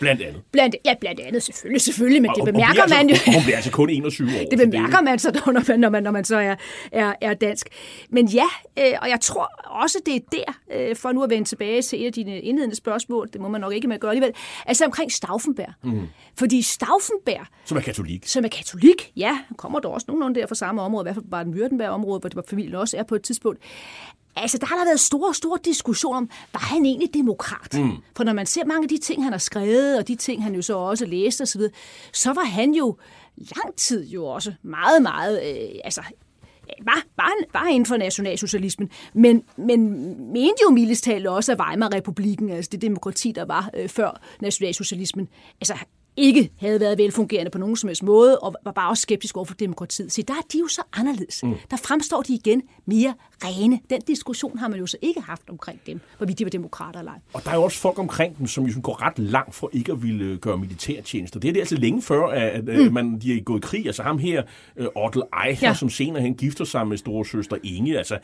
blandt andet. Blandt, ja, blandt andet, selvfølgelig, selvfølgelig, men og, det bemærker og man jo. Altså, hun bliver altså kun 21 år. Det bemærker det. man så, når man, når man, når man så er, er, er dansk. Men ja, øh, og jeg tror også, det er der, øh, for nu at vende tilbage til et af dine indledende spørgsmål, det må man nok ikke med at gøre alligevel, altså omkring Stauffenberg. Mm. Fordi Stauffenberg... Som er katolik. Som er katolik, ja. Han kommer der også nogenlunde der fra samme område, i hvert fald bare den Württemberg-område, hvor det var familien også er på et tidspunkt. Altså, der har der været store, store diskussioner om, var han egentlig demokrat? Mm. For når man ser mange af de ting, han har skrevet, og de ting, han jo så også læste osv., så var han jo lang tid jo også meget, meget, øh, altså var, var, var inden for nationalsocialismen, men, men mente jo mildest talt også, at Weimar-republiken, altså det demokrati, der var øh, før nationalsocialismen, altså ikke havde været velfungerende på nogen som helst måde, og var bare også skeptisk over for demokratiet. Så der er de jo så anderledes. Mm. Der fremstår de igen mere rene. Den diskussion har man jo så ikke haft omkring dem, hvorvidt de var demokrater eller ej. Og der er jo også folk omkring dem, som jo går ret langt for ikke at ville gøre militærtjenester. Det er det altså længe før, at mm. man, de er gået i krig. Altså ham her, Ottel Eichler, ja. som senere hen gifter sig med store søster Inge, altså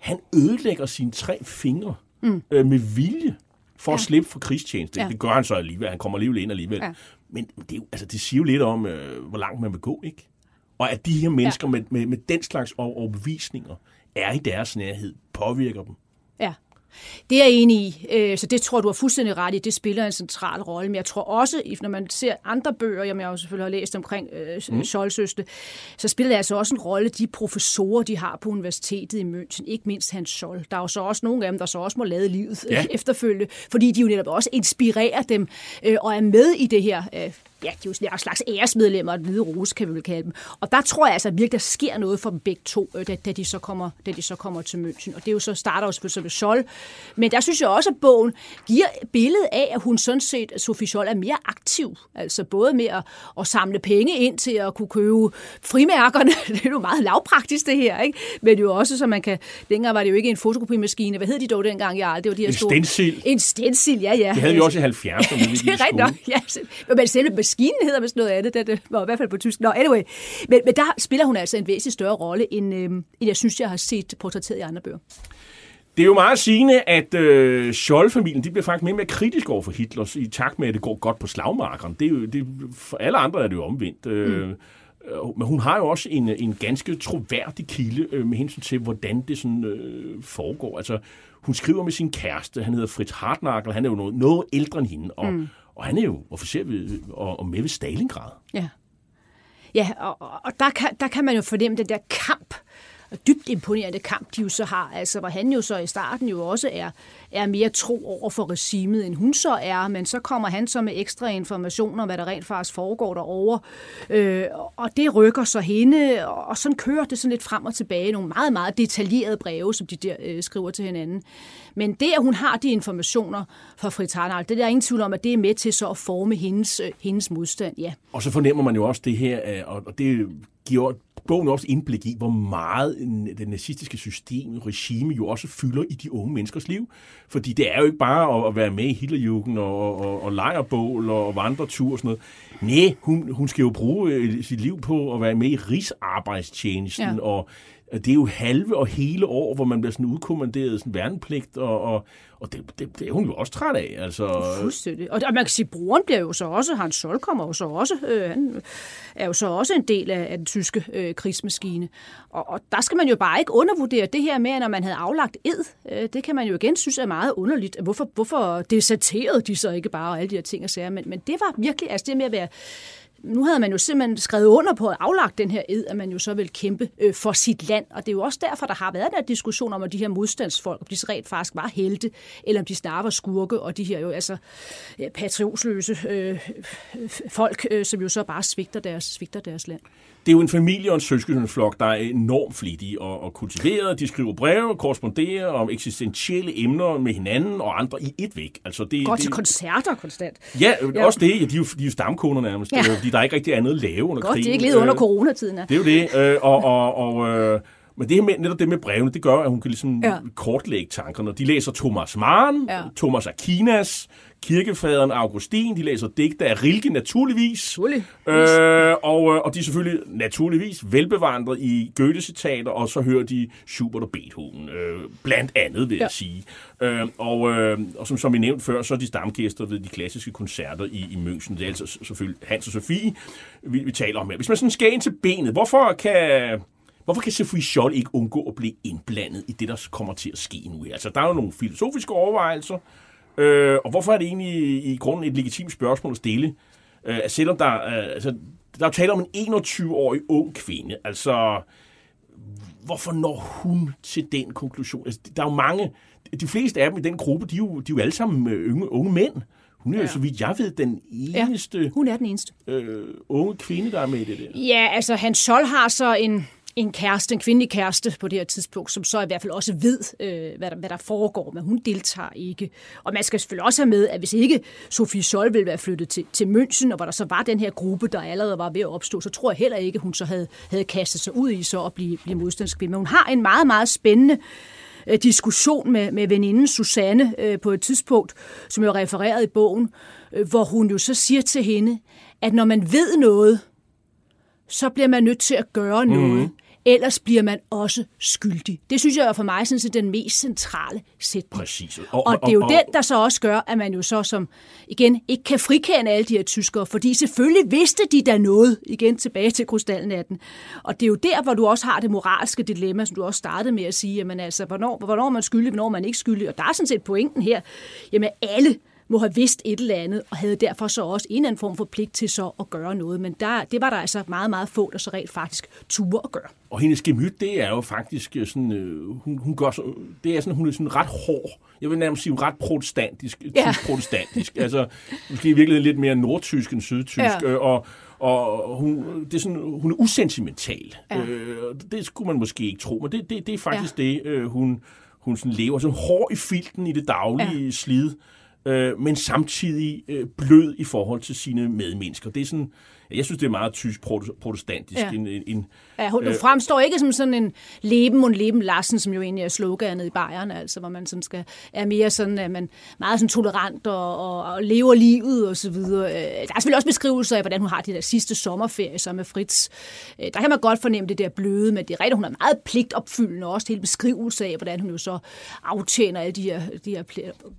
han ødelægger sine tre fingre mm. uh, med vilje for ja. at slippe for krigstjeneste. Ja. Det gør han så alligevel. Han kommer alligevel ind alligevel. Ja. Men det, er, altså, det siger jo lidt om, øh, hvor langt man vil gå, ikke? Og at de her mennesker ja. med, med, med den slags overbevisninger er i deres nærhed, påvirker dem. Det er jeg enig i, øh, så det tror du er fuldstændig ret i. Det spiller en central rolle. Men jeg tror også, når man ser andre bøger, jeg jo selvfølgelig har læst omkring øh, mm. Scholzøste, så spiller det altså også en rolle, de professorer, de har på universitetet i München, ikke mindst Hans Scholl. Der er jo så også nogle af dem, der så også må lade livet ja. efterfølge, fordi de jo netop også inspirerer dem øh, og er med i det her ja, de er jo en slags æresmedlemmer af Hvide Rose, kan vi vel kalde dem. Og der tror jeg altså virkelig, der sker noget for dem begge to, øh, da, da, de, så kommer, da de så kommer til München. Og det er jo så, starter jo selvfølgelig med Scholl. Men der synes jeg også, at bogen giver billedet af, at hun sådan set, Sofie Scholl, er mere aktiv. Altså både med at, at samle penge ind til at kunne købe frimærkerne. Det er jo meget lavpraktisk det her, ikke? Men jo også, så man kan... Dengang var det jo ikke en fotokopimaskine. Hvad hed de dog dengang, ja? Det var de her en store... stencil. En stencil, ja, ja. Det havde vi også i 70'erne. det er rigtigt nok, ja. Men selve maskinen hedder vist noget andet, det, det var i hvert fald på tysk. Nå, anyway. Men, men der spiller hun altså en væsentlig større rolle, end, øh, end jeg synes, jeg har set portrætteret i andre bøger. Det er jo meget sigende, at øh, Scholl-familien de bliver faktisk mere og mere kritisk over for Hitler, i takt med, at det går godt på slagmarkeren. Det er jo, det, for alle andre er det jo omvendt. Øh, mm. Men hun har jo også en, en ganske troværdig kilde øh, med hensyn til, hvordan det sådan øh, foregår. Altså, hun skriver med sin kæreste, han hedder Fritz Hartnagel, han er jo noget, noget ældre end hende, og, mm. Og han er jo officer ved, og, og med ved Stalingrad. Ja, ja og, og der, kan, der kan man jo fornemme den der kamp, dybt imponerende kamp, de jo så har. Altså, hvor han jo så i starten jo også er, er mere tro over for regimet, end hun så er, men så kommer han så med ekstra informationer om, hvad der rent faktisk foregår derovre, øh, og det rykker så hende, og sådan kører det sådan lidt frem og tilbage, nogle meget, meget detaljerede breve, som de der øh, skriver til hinanden. Men det, at hun har de informationer fra Fritz det er der ingen tvivl om, at det er med til så at forme hendes, øh, hendes modstand, ja. Og så fornemmer man jo også det her, øh, og det giver bogen også indblik i, hvor meget det nazistiske system, regime jo også fylder i de unge menneskers liv. Fordi det er jo ikke bare at være med i Hitlerjugend og, og, og lejrbål og vandretur og sådan noget. Nej, hun, hun skal jo bruge øh, sit liv på at være med i rigsarbejdstjenesten ja. og det er jo halve og hele år, hvor man bliver sådan udkommanderet sådan værnepligt, og, og, og det, det, det er hun jo også træt af. Altså. Fuldstændig. Og, man kan sige, at broren bliver jo så også, Hans Sol kommer jo så også, øh, han er jo så også en del af, af den tyske øh, krigsmaskine. Og, og der skal man jo bare ikke undervurdere det her med, når man havde aflagt ed. Øh, det kan man jo igen synes er meget underligt. Hvorfor, hvorfor deserterede de så ikke bare alle de her ting og sager? Men, men det var virkelig, altså det med at være nu havde man jo simpelthen skrevet under på at aflagt den her ed, at man jo så vil kæmpe øh, for sit land. Og det er jo også derfor, der har været den her diskussion om, at de her modstandsfolk, om de rent faktisk var helte, eller om de snarere var skurke, og de her jo altså patriotløse øh, folk, øh, som jo så bare svigter deres, svigter deres land det er jo en familie og en søskendeflok, der er enormt flittige og, og kultiveret. De skriver breve, korresponderer om eksistentielle emner med hinanden og andre i et væk. Altså det, Går det, til koncerter konstant. Ja, ja, også det. Ja, de, er jo, de er jo stamkoner nærmest, ja. fordi der er ikke rigtig andet at lave under Godt, krigen. det er ikke lidt under øh, coronatiden. Ja. Det er jo det. Øh, og, og, og, øh, men det her med, netop det med brevene, det gør, at hun kan ligesom ja. kortlægge tankerne. De læser Thomas Mann, ja. Thomas Aquinas, kirkefaderen Augustin, de læser digte af Rilke naturligvis. Øh, og, øh, og de er selvfølgelig naturligvis velbevandret i Goethe-citater, og så hører de Schubert og Beethoven, øh, blandt andet vil ja. jeg sige. Øh, og, øh, og som, som vi nævnte før, så er de stamgæster ved de klassiske koncerter i, i München. Det er altså selvfølgelig Hans og Sofie, vi, vi taler om her. Hvis man sådan skal ind til benet, hvorfor kan... Hvorfor kan Sofie Scholl ikke undgå at blive indblandet i det, der kommer til at ske nu her? Altså, der er jo nogle filosofiske overvejelser, Øh, og hvorfor er det egentlig i grunden et legitimt spørgsmål at stille? Øh, selvom der, øh, altså, der er tale om en 21-årig ung kvinde, altså hvorfor når hun til den konklusion? Altså, der er jo mange, de fleste af dem i den gruppe, de er jo, de er jo alle sammen øh, unge, unge mænd. Hun er jo, så vidt jeg ved, den eneste ja, hun er den eneste. Øh, unge kvinde, der er med i det der. Ja, altså Hans Sol har så en, en kæreste, en kvindelig kæreste på det her tidspunkt, som så i hvert fald også ved, øh, hvad, der, hvad der foregår, men hun deltager ikke. Og man skal selvfølgelig også have med, at hvis ikke Sofie Sol ville være flyttet til, til München, og hvor der så var den her gruppe, der allerede var ved at opstå, så tror jeg heller ikke, hun så havde, havde kastet sig ud i så at blive, blive modstandskvinde. Men hun har en meget, meget spændende øh, diskussion med, med veninden Susanne øh, på et tidspunkt, som jo er refereret i bogen, øh, hvor hun jo så siger til hende, at når man ved noget, så bliver man nødt til at gøre noget. Mm ellers bliver man også skyldig. Det synes jeg er for mig sådan set den mest centrale sætning. Præcis. Og, og, og det er jo og, den, der så også gør, at man jo så som, igen, ikke kan frikende alle de her tyskere, fordi selvfølgelig vidste de da noget, igen tilbage til krystalnatten. Og det er jo der, hvor du også har det moralske dilemma, som du også startede med at sige, jamen altså, hvornår, hvornår man skyldig, hvornår man ikke skyldig, og der er sådan set pointen her, jamen alle må have vidst et eller andet, og havde derfor så også en eller anden form for pligt til så at gøre noget. Men der, det var der altså meget, meget få, der så rent faktisk turde at gøre. Og hendes gemyt, det er jo faktisk sådan, øh, hun, hun, gør så, det er sådan, hun er sådan ret hård. Jeg vil nærmest sige ret protestantisk, ja. protestantisk. altså, måske i virkeligheden lidt mere nordtysk end sydtysk. Ja. Øh, og, og hun, det er sådan, hun er usentimental. Ja. Øh, det skulle man måske ikke tro, men det, det, det er faktisk ja. det, øh, hun, hun sådan lever. Så hård i filten i det daglige ja. slid øh, men samtidig øh, blød i forhold til sine medmennesker. Det er sådan, jeg synes, det er meget tysk protestantisk. Ja. En, en, ja, hun øh, fremstår ikke som sådan en leben und leben lassen, som jo egentlig er sloganet i Bayern, altså, hvor man sådan skal, er mere sådan, at man meget sådan tolerant og, og, og lever livet og så videre. Øh, der er selvfølgelig også beskrivelser af, hvordan hun har de der sidste sommerferie sammen med Fritz. Øh, der kan man godt fornemme det der bløde, men det er rigtigt, hun er meget pligtopfyldende, og også helt beskrivelse af, hvordan hun jo så aftjener alle de her, de her,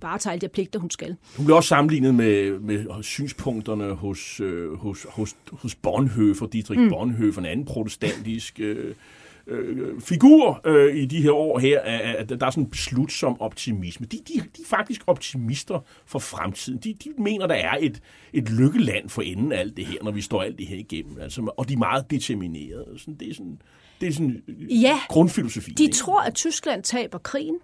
varetager alle de her pligter, hun skal. Hun bliver også sammenlignet med, med synspunkterne hos, øh, hos, hos hos Bonhoeffer, Dietrich mm. Bonhoeffer, en anden protestantisk øh, øh, figur øh, i de her år her, at, der er sådan en beslutsom optimisme. De, de, de er faktisk optimister for fremtiden. De, de mener, der er et, et lykkeland for enden af alt det her, når vi står alt det her igennem. Altså, og de er meget determinerede. Sådan, det er sådan, det er sådan ja, grundfilosofi. De ikke? tror, at Tyskland taber krigen,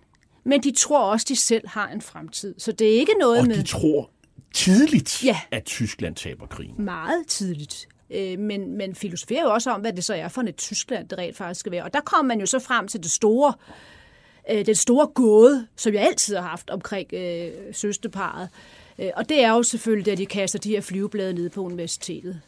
men de tror også, de selv har en fremtid. Så det er ikke noget og med... de tror tidligt, ja. at Tyskland taber krigen. Meget tidligt. Øh, men, men filosoferer jo også om, hvad det så er for et Tyskland, det rent faktisk skal være. Og der kommer man jo så frem til det store, øh, den store gåde, som jeg altid har haft omkring øh, søsterparet. Øh, og det er jo selvfølgelig, at de kaster de her flyveblade ned på universitetet.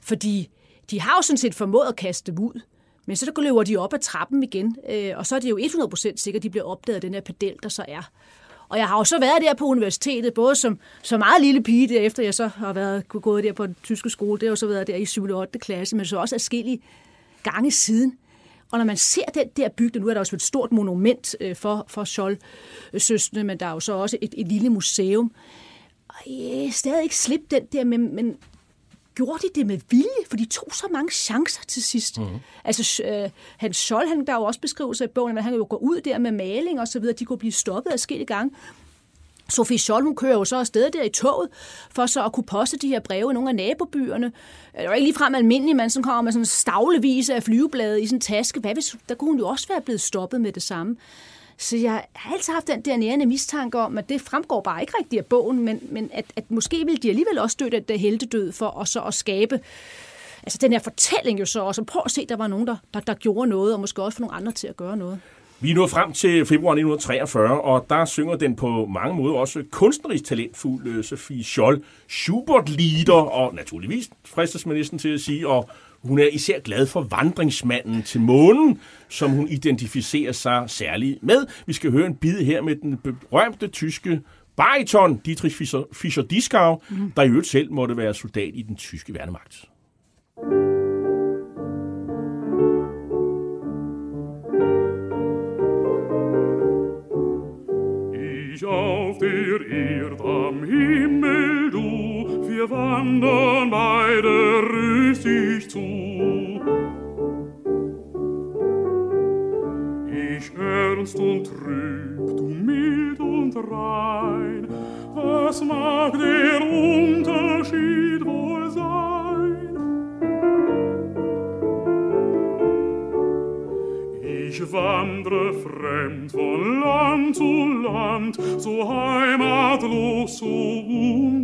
Fordi de har jo sådan set formået at kaste dem ud. Men så løber de op ad trappen igen, og så er det jo 100% sikkert, at de bliver opdaget af den her pedel, der så er. Og jeg har jo så været der på universitetet, både som, som meget lille pige, der efter jeg så har været gået der på den tyske skole, det har jo så været der i 7. og 8. klasse, men så også adskillige gange siden. Og når man ser den der bygning, nu er der også et stort monument øh, for, for Scholl-søsterne, men der er jo så også et, et lille museum. Og jeg stadig ikke slippe den der, men, men gjorde de det med vilje? For de tog så mange chancer til sidst. Mm-hmm. Altså, øh, Hans Scholl, han, der er jo også beskrivelse i bogen, at han jo går ud der med maling og så videre. De kunne blive stoppet af i gang. Sofie Scholl, hun kører jo så afsted der i toget, for så at kunne poste de her breve i nogle af nabobyerne. Det var ikke ligefrem almindelig mand, som kommer med sådan stavlevis af flyveblade i sådan en taske. Hvad hvis, der kunne hun jo også være blevet stoppet med det samme. Så jeg har altid haft den der nærende mistanke om, at det fremgår bare ikke rigtigt af bogen, men, men at, at måske vil de alligevel også støtte det der heldedød for og så at skabe altså den her fortælling jo så også. Prøv at se, der var nogen, der, der, der gjorde noget, og måske også få nogle andre til at gøre noget. Vi er nået frem til februar 1943, og der synger den på mange måder også kunstnerisk talentfuld øh, Sofie Scholl, Schubert-lieder, og naturligvis fristes man næsten til at sige, og hun er især glad for vandringsmanden til månen, som hun identificerer sig særligt med. Vi skal høre en bid her med den berømte tyske bariton Dietrich Fischer-Dieskau, mm. der i øvrigt selv måtte være soldat i den tyske værnemagt. Ich auf der Erde wandern beide rüstig zu. Ich ernst und trüb, du mild und rein, was mag der Unterschied wohl sein? Ich wandre fremd von Land zu Land, so heimatlos, so unbekannt.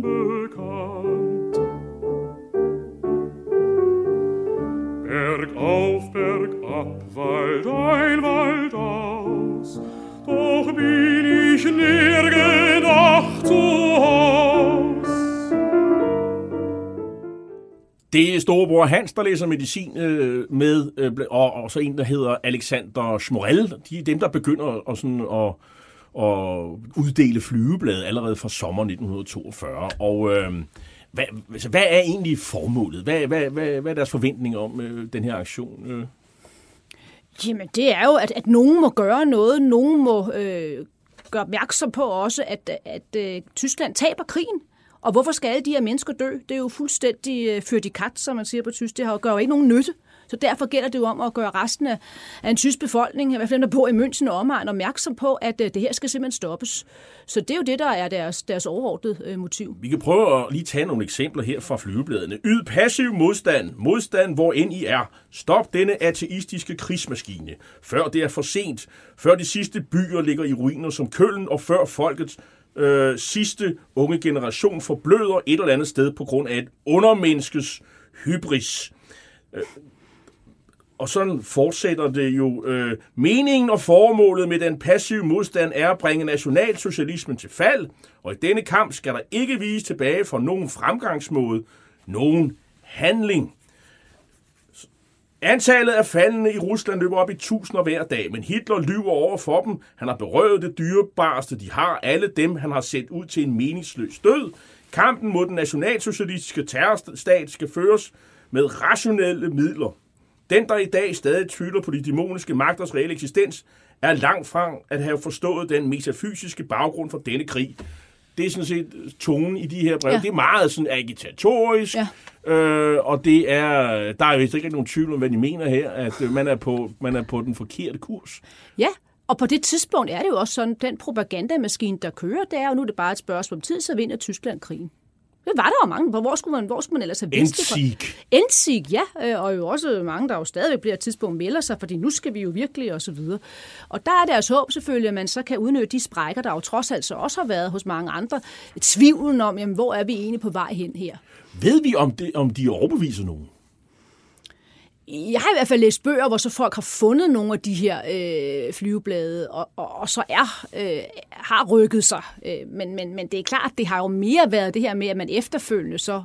Det er storebror Hans, der læser medicin øh, med, øh, og, og så en, der hedder Alexander Schmorell. De er dem, der begynder at, sådan, at, at uddele flyveblade allerede fra sommer 1942. Og øh, hvad, altså, hvad er egentlig formålet? Hvad, hvad, hvad, hvad er deres forventning om øh, den her aktion? Øh? Jamen, det er jo, at, at nogen må gøre noget. Nogen må øh, gøre opmærksom på også, at, at, at øh, Tyskland taber krigen. Og hvorfor skal alle de her mennesker dø? Det er jo fuldstændig øh, ført i kat, som man siger på tysk. Det har jo, gør jo ikke nogen nytte. Så derfor gælder det jo om at gøre resten af, af en tysk befolkning, i hvert fald dem, der bor i München og omegn, opmærksom på, at øh, det her skal simpelthen stoppes. Så det er jo det, der er deres, deres overordnede øh, motiv. Vi kan prøve at lige tage nogle eksempler her fra flyvebladene. Yd passiv modstand. Modstand, hvor end I er. Stop denne ateistiske krigsmaskine. Før det er for sent. Før de sidste byer ligger i ruiner som Køln, og før folkets øh, sidste unge generation forbløder et eller andet sted på grund af et undermenneskes hybris. Øh, og sådan fortsætter det jo. Øh, meningen og formålet med den passive modstand er at bringe nationalsocialismen til fald, og i denne kamp skal der ikke vise tilbage for nogen fremgangsmåde, nogen handling. Antallet af faldende i Rusland løber op i tusinder hver dag, men Hitler lyver over for dem. Han har berøvet det dyrebarste, de har. Alle dem, han har sendt ud til en meningsløs død. Kampen mod den nationalsocialistiske terrorstat skal føres med rationelle midler. Den, der i dag stadig tvivler på de dæmoniske magters reelle eksistens, er langt fra at have forstået den metafysiske baggrund for denne krig. Det er sådan set tonen i de her brev. Ja. Det er meget sådan agitatorisk, ja. øh, og det er, der er jo ikke nogen tvivl om, hvad de mener her, at øh, man er på, man er på den forkerte kurs. Ja, og på det tidspunkt er det jo også sådan, den propagandamaskine, der kører, det er jo nu det er bare et spørgsmål om tid, så vinder Tyskland krigen. Det var der jo mange. Hvor skulle man, hvor skulle man ellers have vidst Endsig. det? Endsig, ja. Øh, og jo også mange, der jo stadigvæk bliver et tidspunkt melder sig, fordi nu skal vi jo virkelig, og så videre. Og der er deres håb selvfølgelig, at man så kan udnytte de sprækker, der jo trods alt så også har været hos mange andre. Tvivlen om, jamen, hvor er vi egentlig på vej hen her? Ved vi, om, det, om de overbeviser nogen? Jeg har i hvert fald læst bøger, hvor så folk har fundet nogle af de her øh, flyveblade, og, og, og så er øh, har rykket sig. Øh, men, men, men det er klart, det har jo mere været det her med, at man efterfølgende så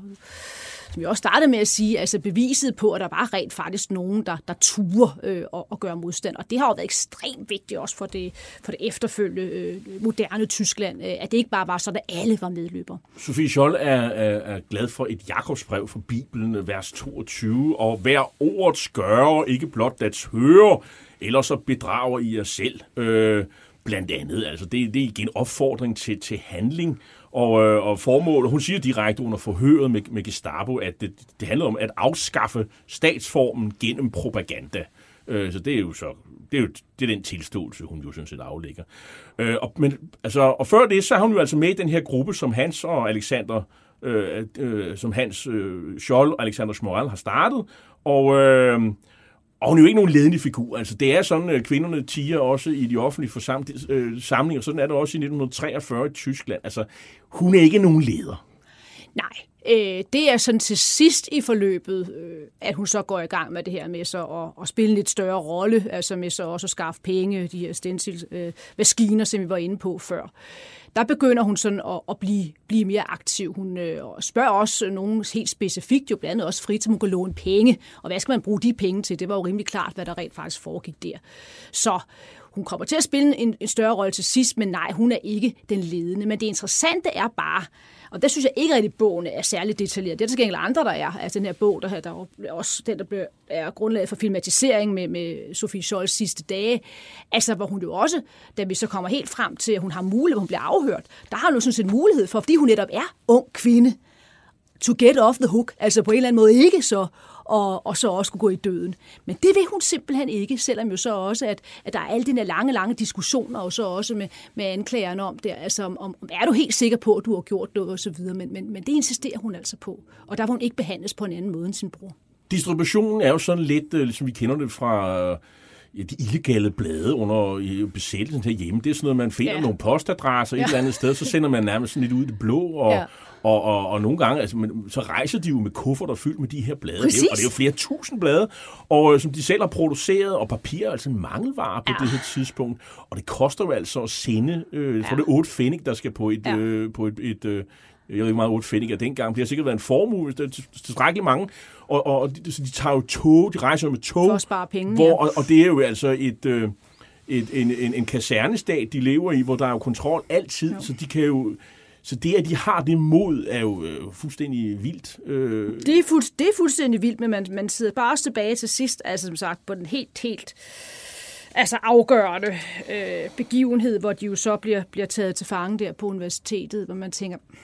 som jeg også startede med at sige, altså beviset på, at der var rent faktisk nogen, der, der turde øh, og, og gøre modstand. Og det har jo været ekstremt vigtigt også for det, for det efterfølgende øh, moderne Tyskland, øh, at det ikke bare var sådan, at alle var medløbere. Sofie Scholl er, er, er glad for et Jakobsbrev fra Bibelen, vers 22, og hver ord skører ikke blot dets høre, eller så bedrager I jer selv. Øh, blandt andet. Altså det, det er igen opfordring til, til handling. Og, øh, og formålet, hun siger direkte under forhøret med, med Gestapo, at det, det handler om at afskaffe statsformen gennem propaganda. Øh, så det er jo så det er jo det er den tilståelse, hun jo sådan set aflægger. Øh, og, men, altså, og før det, så har hun jo altså med i den her gruppe, som Hans og Alexander, øh, øh, som Hans øh, Scholl og Alexander Schmorell har startet. Og, øh, og hun er jo ikke nogen ledende figur. Altså, det er sådan, at kvinderne tiger også i de offentlige forsamlinger. Øh, sådan er det også i 1943 i Tyskland. Altså, hun er ikke nogen leder. Nej, øh, det er sådan til sidst i forløbet, øh, at hun så går i gang med det her med så at, at spille en lidt større rolle, altså med så også at skaffe penge, de her stencil øh, maskiner, som vi var inde på før der begynder hun sådan at, at blive, blive mere aktiv. Hun øh, spørger også nogen helt specifikt, jo blandt andet også frit, som hun kan låne penge. Og hvad skal man bruge de penge til? Det var jo rimelig klart, hvad der rent faktisk foregik der. Så hun kommer til at spille en, en større rolle til sidst, men nej, hun er ikke den ledende. Men det interessante er bare, og der synes jeg ikke, at bogen er særlig detaljeret. Det er til gengæld andre, der er. Altså den her bog, der, der er også den, der bliver, er grundlaget for filmatisering med, med Sofie Scholls sidste dage. Altså hvor hun jo også, da vi så kommer helt frem til, at hun har mulighed, hun bliver afhørt, der har hun jo sådan set mulighed for, fordi hun netop er ung kvinde, to get off the hook, altså på en eller anden måde ikke så og, og så også kunne gå i døden. Men det vil hun simpelthen ikke, selvom jo så også, at, at der er alle de her lange, lange diskussioner, og så også med, med anklagerne om det, altså om, om, er du helt sikker på, at du har gjort noget og så videre, men, men, men det insisterer hun altså på, og der vil hun ikke behandles på en anden måde end sin bror. Distributionen er jo sådan lidt, øh, ligesom vi kender det fra ja, de illegale blade under i besættelsen herhjemme. Det er sådan noget, man finder ja. nogle postadresser ja. et eller andet sted, så sender man nærmest sådan lidt ud i det blå, og, Ja. Og, og, og nogle gange, altså, men, så rejser de jo med kufferter fyldt med de her blade. Det er, Præcis. jo- og det er jo flere tusind blade, og øh, som de selv har produceret, og papir er altså en mangelvare på Ja. det her tidspunkt. Og det koster jo altså at sende, øh, jeg tror Ja. det er 8 pfennig, der skal på et, Ja. øh, på et, et øh, jeg ved ikke meget, 8 pfennig er dengang. Det har sikkert været en formue, det er til- tilstrækkeligt mange. Og, og, og de, så de tager jo tog, de rejser jo med tog. For at spare penge, Hvor, ja. og, og det er jo altså et, øh, et, en, en, en kasernestat, de lever i, hvor der er jo kontrol altid, så de kan jo... Så det, at de har det mod, er jo øh, fuldstændig vildt. Øh, Det er, fuld, det er fuldstændig vildt, men man, man sidder bare også tilbage til sidst, altså som sagt, på den helt, helt altså afgørende øh, begivenhed, hvor de jo så bliver, bliver taget til fange der på universitetet, hvor man tænker, hm,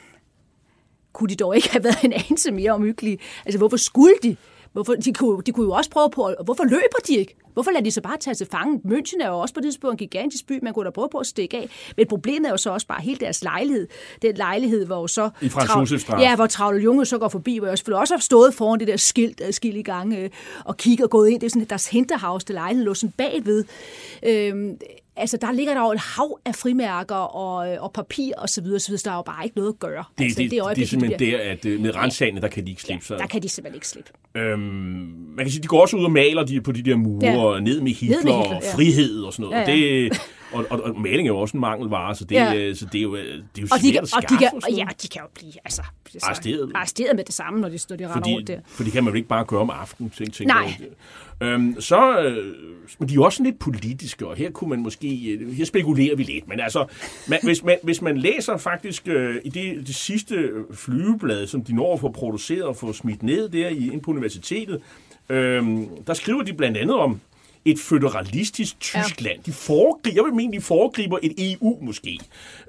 kunne de dog ikke have været en anelse mere omhyggelige? Altså, hvorfor skulle de? Hvorfor, de, kunne, de kunne jo også prøve på, hvorfor løber de ikke? Hvorfor lader de så bare tage til fange? München er jo også på det tidspunkt en gigantisk by, man kunne da prøve på at stikke af. Men problemet er jo så også bare hele deres lejlighed. Den lejlighed, hvor så... I. Ja, hvor Travle Junge så går forbi, hvor jeg selvfølgelig også har stået foran det der skilt adskillige gange øh, og kigger og gået ind. Det er sådan, deres Hinterhaus, det lejlighed, lå sådan bagved. Øhm, altså, der ligger der jo et hav af frimærker og, øh, og papir og så videre, så videre. Så der er jo bare ikke noget at gøre. det, altså, det, det, det er simpelthen bliver- der, at øh, med rensagene, der kan de ikke slippe sig. Der kan de simpelthen ikke slippe. Øhm, man kan sige, de går også ud og maler de, på de der mure, Ja. ja. ned med Hitler, Hitler, og ja. frihed og sådan noget. Ja, ja. Det, og, og, og maling er jo også en mangelvare, så det, Ja. ja. så det er jo, øh, det er jo Og de, svært kan, at og, skaffe. de kan, og og sådan ja, de kan jo blive altså, så, Arresteret. arresteret med det samme, når de, når de render rundt der. for det kan man jo ikke bare gøre om aftenen. Tænk, tænker Nej. Øhm, så, øh, men de er jo også sådan lidt politiske, og her kunne man måske, øh, her spekulerer vi lidt, men altså, man, hvis, man, hvis man læser faktisk øh, i det, det sidste flyveblad, som de når at få produceret og få smidt ned der i, ind på universitetet, øh, der skriver de blandt andet om et føderalistisk Tyskland. Ja. De foregriber, jeg vil mene, de foregriber et EU måske.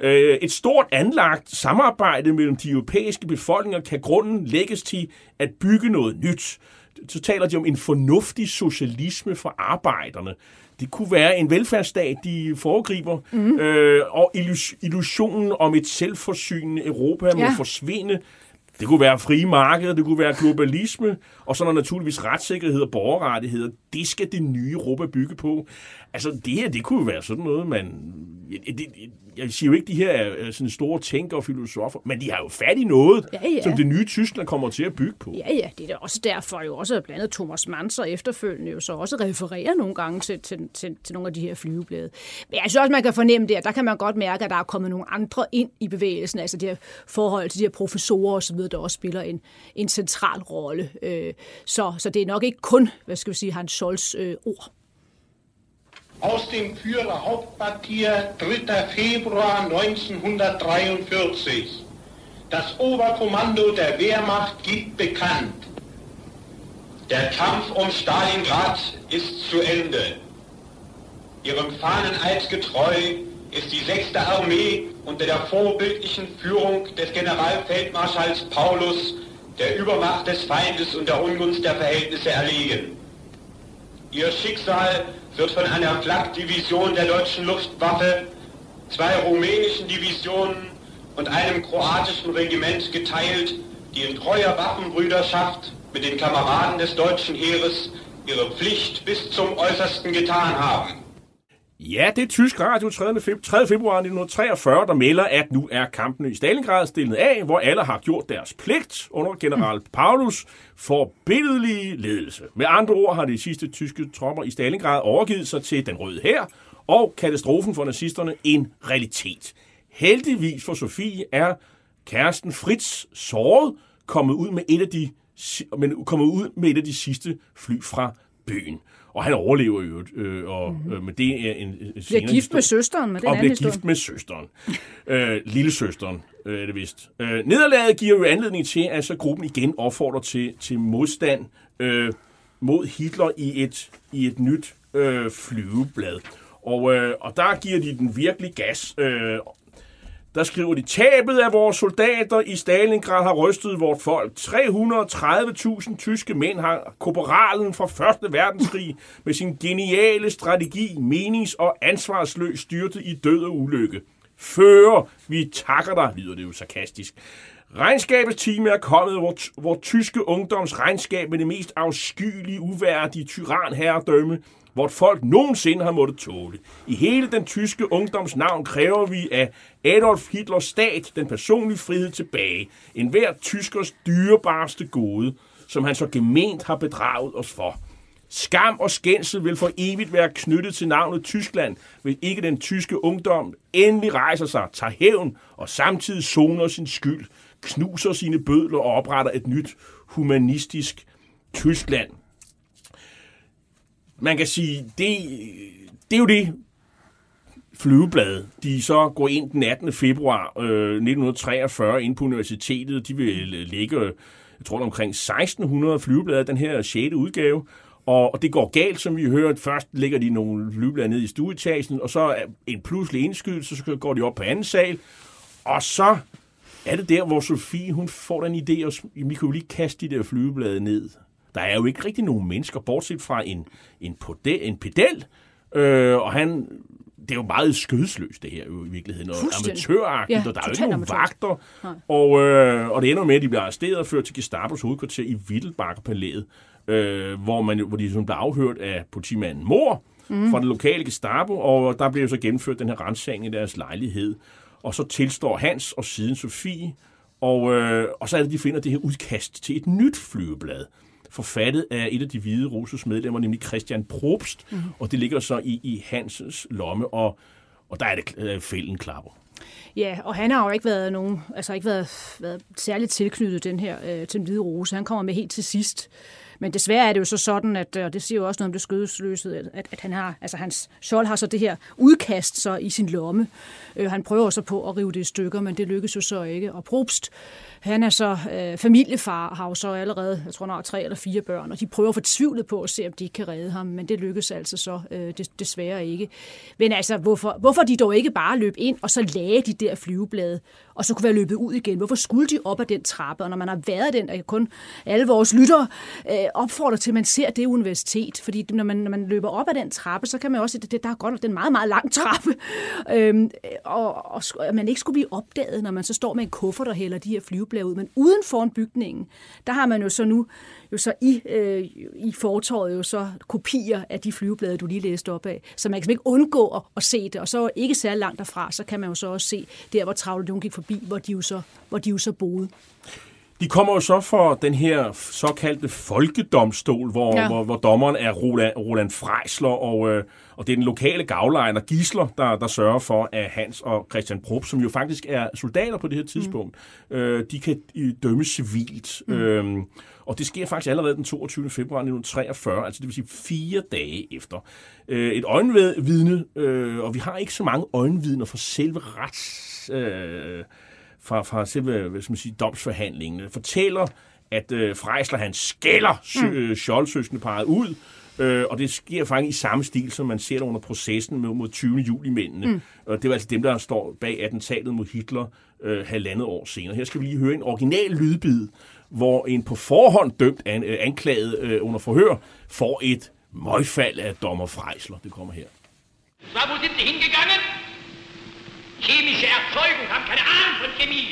Øh, et stort anlagt samarbejde mellem de europæiske befolkninger kan grunden lægges til at bygge noget nyt. Så taler de om en fornuftig socialisme for arbejderne. Det kunne være en velfærdsstat, de foregriber, mm. øh, og illus- illusionen om et selvforsynende Europa må Ja. forsvinde. Det kunne være frie markeder, det kunne være globalisme, og så er der naturligvis retssikkerhed og borgerrettigheder. Det skal det nye Europa bygge på. Altså, det her, det kunne være sådan noget, man... Jeg, siger jo ikke, de her er sådan store tænkere og filosofer, men de har jo fat i noget, Ja, ja. som det nye Tyskland kommer til at bygge på. Ja, ja, det er da også derfor jo også blandt andet Thomas Manns og efterfølgende jo så også refererer nogle gange til, til, til, til nogle af de her flyveblade. Men jeg synes også, man kan fornemme det, at der kan man godt mærke, at der er kommet nogle andre ind i bevægelsen, altså det her forhold til de her professorer osv., der også spiller en, en central rolle. Øh, Så, så det er nok ikke kun, hvad skal vi sige, Hans Scholz øh, ord. Aus dem Führer Hauptquartier 3. Februar 1943. Das Oberkommando der Wehrmacht gibt bekannt. Der Kampf um Stalingrad ist zu Ende. Ihrem Fahneneid getreu ist die 6. Armee unter der vorbildlichen Führung des Generalfeldmarschalls Paulus der Übermacht des Feindes und der Ungunst der Verhältnisse erlegen. Ihr Schicksal wird von einer Flak-Division der deutschen Luftwaffe, zwei rumänischen Divisionen und einem kroatischen Regiment geteilt, die in treuer Waffenbrüderschaft mit den Kameraden des deutschen Heeres ihre Pflicht bis zum Äußersten getan haben. Ja, det er tysk radio 3. feb- 3. februar 1943, der melder, at nu er kampene i Stalingrad stillet af, hvor alle har gjort deres pligt under general Paulus for billedlige ledelse. Med andre ord har de sidste tyske tropper i Stalingrad overgivet sig til den røde hær, og katastrofen for nazisterne en realitet. Heldigvis for Sofie er kæresten Fritz såret kommet ud med et af de men kommet ud med et af de sidste fly fra byen. Og han overlever jo, øh, og, øh, men det er en, en Bliver senere gift historie med søsteren, men det er og bliver historie. gift med søsteren. øh, lille søsteren, øh, er det vist. Øh, nederlaget giver jo anledning til, at så gruppen igen opfordrer til, til modstand øh, mod Hitler i et, i et nyt øh, flyveblad. Og, øh, og der giver de den virkelig gas. Øh, der skriver de, tabet af vores soldater i Stalingrad har rystet vort folk. 330.000 tyske mænd har korporalen fra 1. verdenskrig med sin geniale strategi, menings- og ansvarsløs styrte i død og ulykke. Fører, vi takker dig, lyder det jo sarkastisk. Regnskabets time er kommet, hvor, hvor tyske ungdoms regnskab med det mest afskyelige, uværdige tyranherredømme, hvor folk nogensinde har måttet tåle. I hele den tyske ungdoms navn kræver vi af Adolf Hitlers stat den personlige frihed tilbage. En hver tyskers dyrebarste gode, som han så gement har bedraget os for. Skam og skændsel vil for evigt være knyttet til navnet Tyskland, hvis ikke den tyske ungdom endelig rejser sig, tager hævn og samtidig soner sin skyld, knuser sine bødler og opretter et nyt humanistisk Tyskland. Man kan sige, det, det er jo det, flyveblad, de så går ind den 18. februar øh, 1943 ind på universitetet. De vil lægge, jeg tror, omkring 1600 flyveblade, den her 6. udgave. Og, og det går galt, som vi hørte. Først lægger de nogle flyveblade ned i stueetagen, og så en pludselig indskydelse, så går de op på anden sal. Og så er det der, hvor Sofie hun får den idé, at vi kan lige kaste de der flyveblade ned. Der er jo ikke rigtig nogen mennesker, bortset fra en, en, podel, en pedel, øh, og han det er jo meget skødesløst, det her jo i virkeligheden, og amatøragtigt, ja, og der er jo ikke nogen amatør. vagter, og, øh, og det ender med, at de bliver arresteret og ført til Gestapos hovedkvarter i Wittelbacher-palæet, øh, hvor, man, hvor de sådan bliver afhørt af politimanden Mor mm. fra den lokale Gestapo, og der bliver så gennemført den her rensagning i deres lejlighed. Og så tilstår Hans og siden Sofie, og, øh, og så er det, de finder det her udkast til et nyt flyveblad, forfattet af et af de hvide Roses medlemmer, nemlig Christian Probst, mm. og det ligger så i, i Hansens lomme, og, og der er det øh, fælden klapper. Ja, og han har jo ikke været nogen, altså ikke været, været særligt tilknyttet den her øh, til den hvide rose. Han kommer med helt til sidst. Men desværre er det jo så sådan, at, og det siger jo også noget om det skødesløse, at, at han har, altså hans Scholl har så det her udkast så i sin lomme. Øh, han prøver så på at rive det i stykker, men det lykkes jo så ikke. Og Probst, han er så øh, familiefar og har jo så allerede, jeg tror, nok tre eller fire børn, og de prøver fortvivlet på at se, om de kan redde ham, men det lykkes altså så øh, desværre ikke. Men altså, hvorfor, hvorfor de dog ikke bare løb ind og så lagde de der flyveblade, og så kunne være løbet ud igen? Hvorfor skulle de op ad den trappe? Og når man har været den, at kun alle vores lyttere øh, opfordrer til, at man ser det universitet, fordi når man, når man løber op ad den trappe, så kan man også se, at det, der er godt den meget, meget lang trappe, øhm, og, og, og man ikke skulle blive opdaget, når man så står med en kuffert og hælder de her flyveblade bliver ud. Men uden foran bygningen, der har man jo så nu jo så i, øh, i fortorvet jo så kopier af de flyveblade, du lige læste op af. Så man kan ikke undgå at, at se det. Og så ikke særlig langt derfra, så kan man jo så også se der, hvor travlt hun gik forbi, hvor de jo så, hvor de jo så boede. De kommer jo så for den her såkaldte folkedomstol, hvor, ja. hvor, hvor dommeren er Roland, Roland Freisler, og, øh, og det er den lokale gavlejner Gisler, der, der sørger for, at Hans og Christian Prop, som jo faktisk er soldater på det her tidspunkt, mm. øh, de kan dømmes civilt. Mm. Øhm, og det sker faktisk allerede den 22. februar 1943, altså det vil sige fire dage efter. Øh, et øjenvidne, øh, og vi har ikke så mange øjenvidner for selve rets... Øh, fra, fra selve hvad skal man sige, domsforhandlingen, fortæller, at øh, Freisler han skælder mm. øh, Scholz-søskendeparet ud, øh, og det sker faktisk i samme stil, som man ser under processen med, mod 20. juli-mændene. Mm. Og det var altså dem, der står bag attentatet mod Hitler øh, halvandet år senere. Her skal vi lige høre en original lydbid, hvor en på forhånd dømt an, øh, anklaget øh, under forhør får et møgfald af dommer Freisler. Det kommer her. Var wo sind Sie hingegangen? Chemische Erzeugung haben keine Ahnung von Chemie.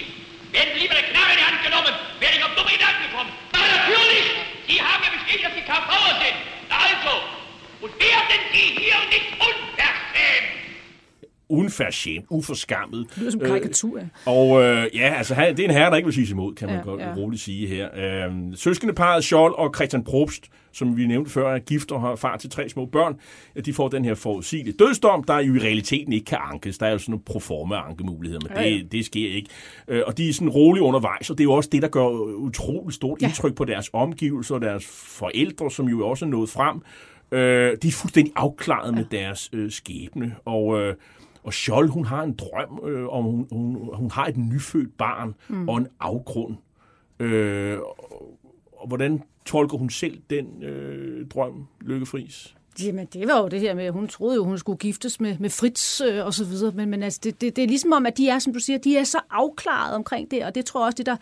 Werden Sie lieber eine Knarre in die Hand genommen, wäre ich auf dumme Gedanken gekommen. Aber natürlich, Sie haben ja bestätigt, dass Sie KVer sind. Also, und werden Sie hier nicht unverschämt? Unverschämt, uforskammet. Det lyder som karikatur. Øh, og øh, ja, altså det er en herre, der ikke vil sige imod, kan man ja, godt ja. roligt sige her. Øh, søskendeparet Scholl og Christian Probst, som vi nævnte før, er gift og har far til tre små børn, de får den her forudsigelige dødsdom, der jo i realiteten ikke kan ankes. Der er jo sådan nogle proforme ankemuligheder, men ja, ja. Det, det sker ikke. Øh, og de er sådan roligt undervejs, og det er jo også det, der gør utroligt stort ja. indtryk på deres omgivelser og deres forældre, som jo også er nået frem. Øh, de er fuldstændig afklaret ja. med deres øh, skæbne, og... Øh, og Scholl, hun har en drøm øh, om, hun, hun, hun har et nyfødt barn mm. og en afgrund. Øh, og hvordan tolker hun selv den øh, drøm, Lykke Friis? Jamen, det var jo det her med, hun troede jo, hun skulle giftes med, med Fritz øh, og så videre, men, men altså, det, det, det er ligesom om, at de er, som du siger, de er så afklaret omkring det, og det tror jeg også, det der,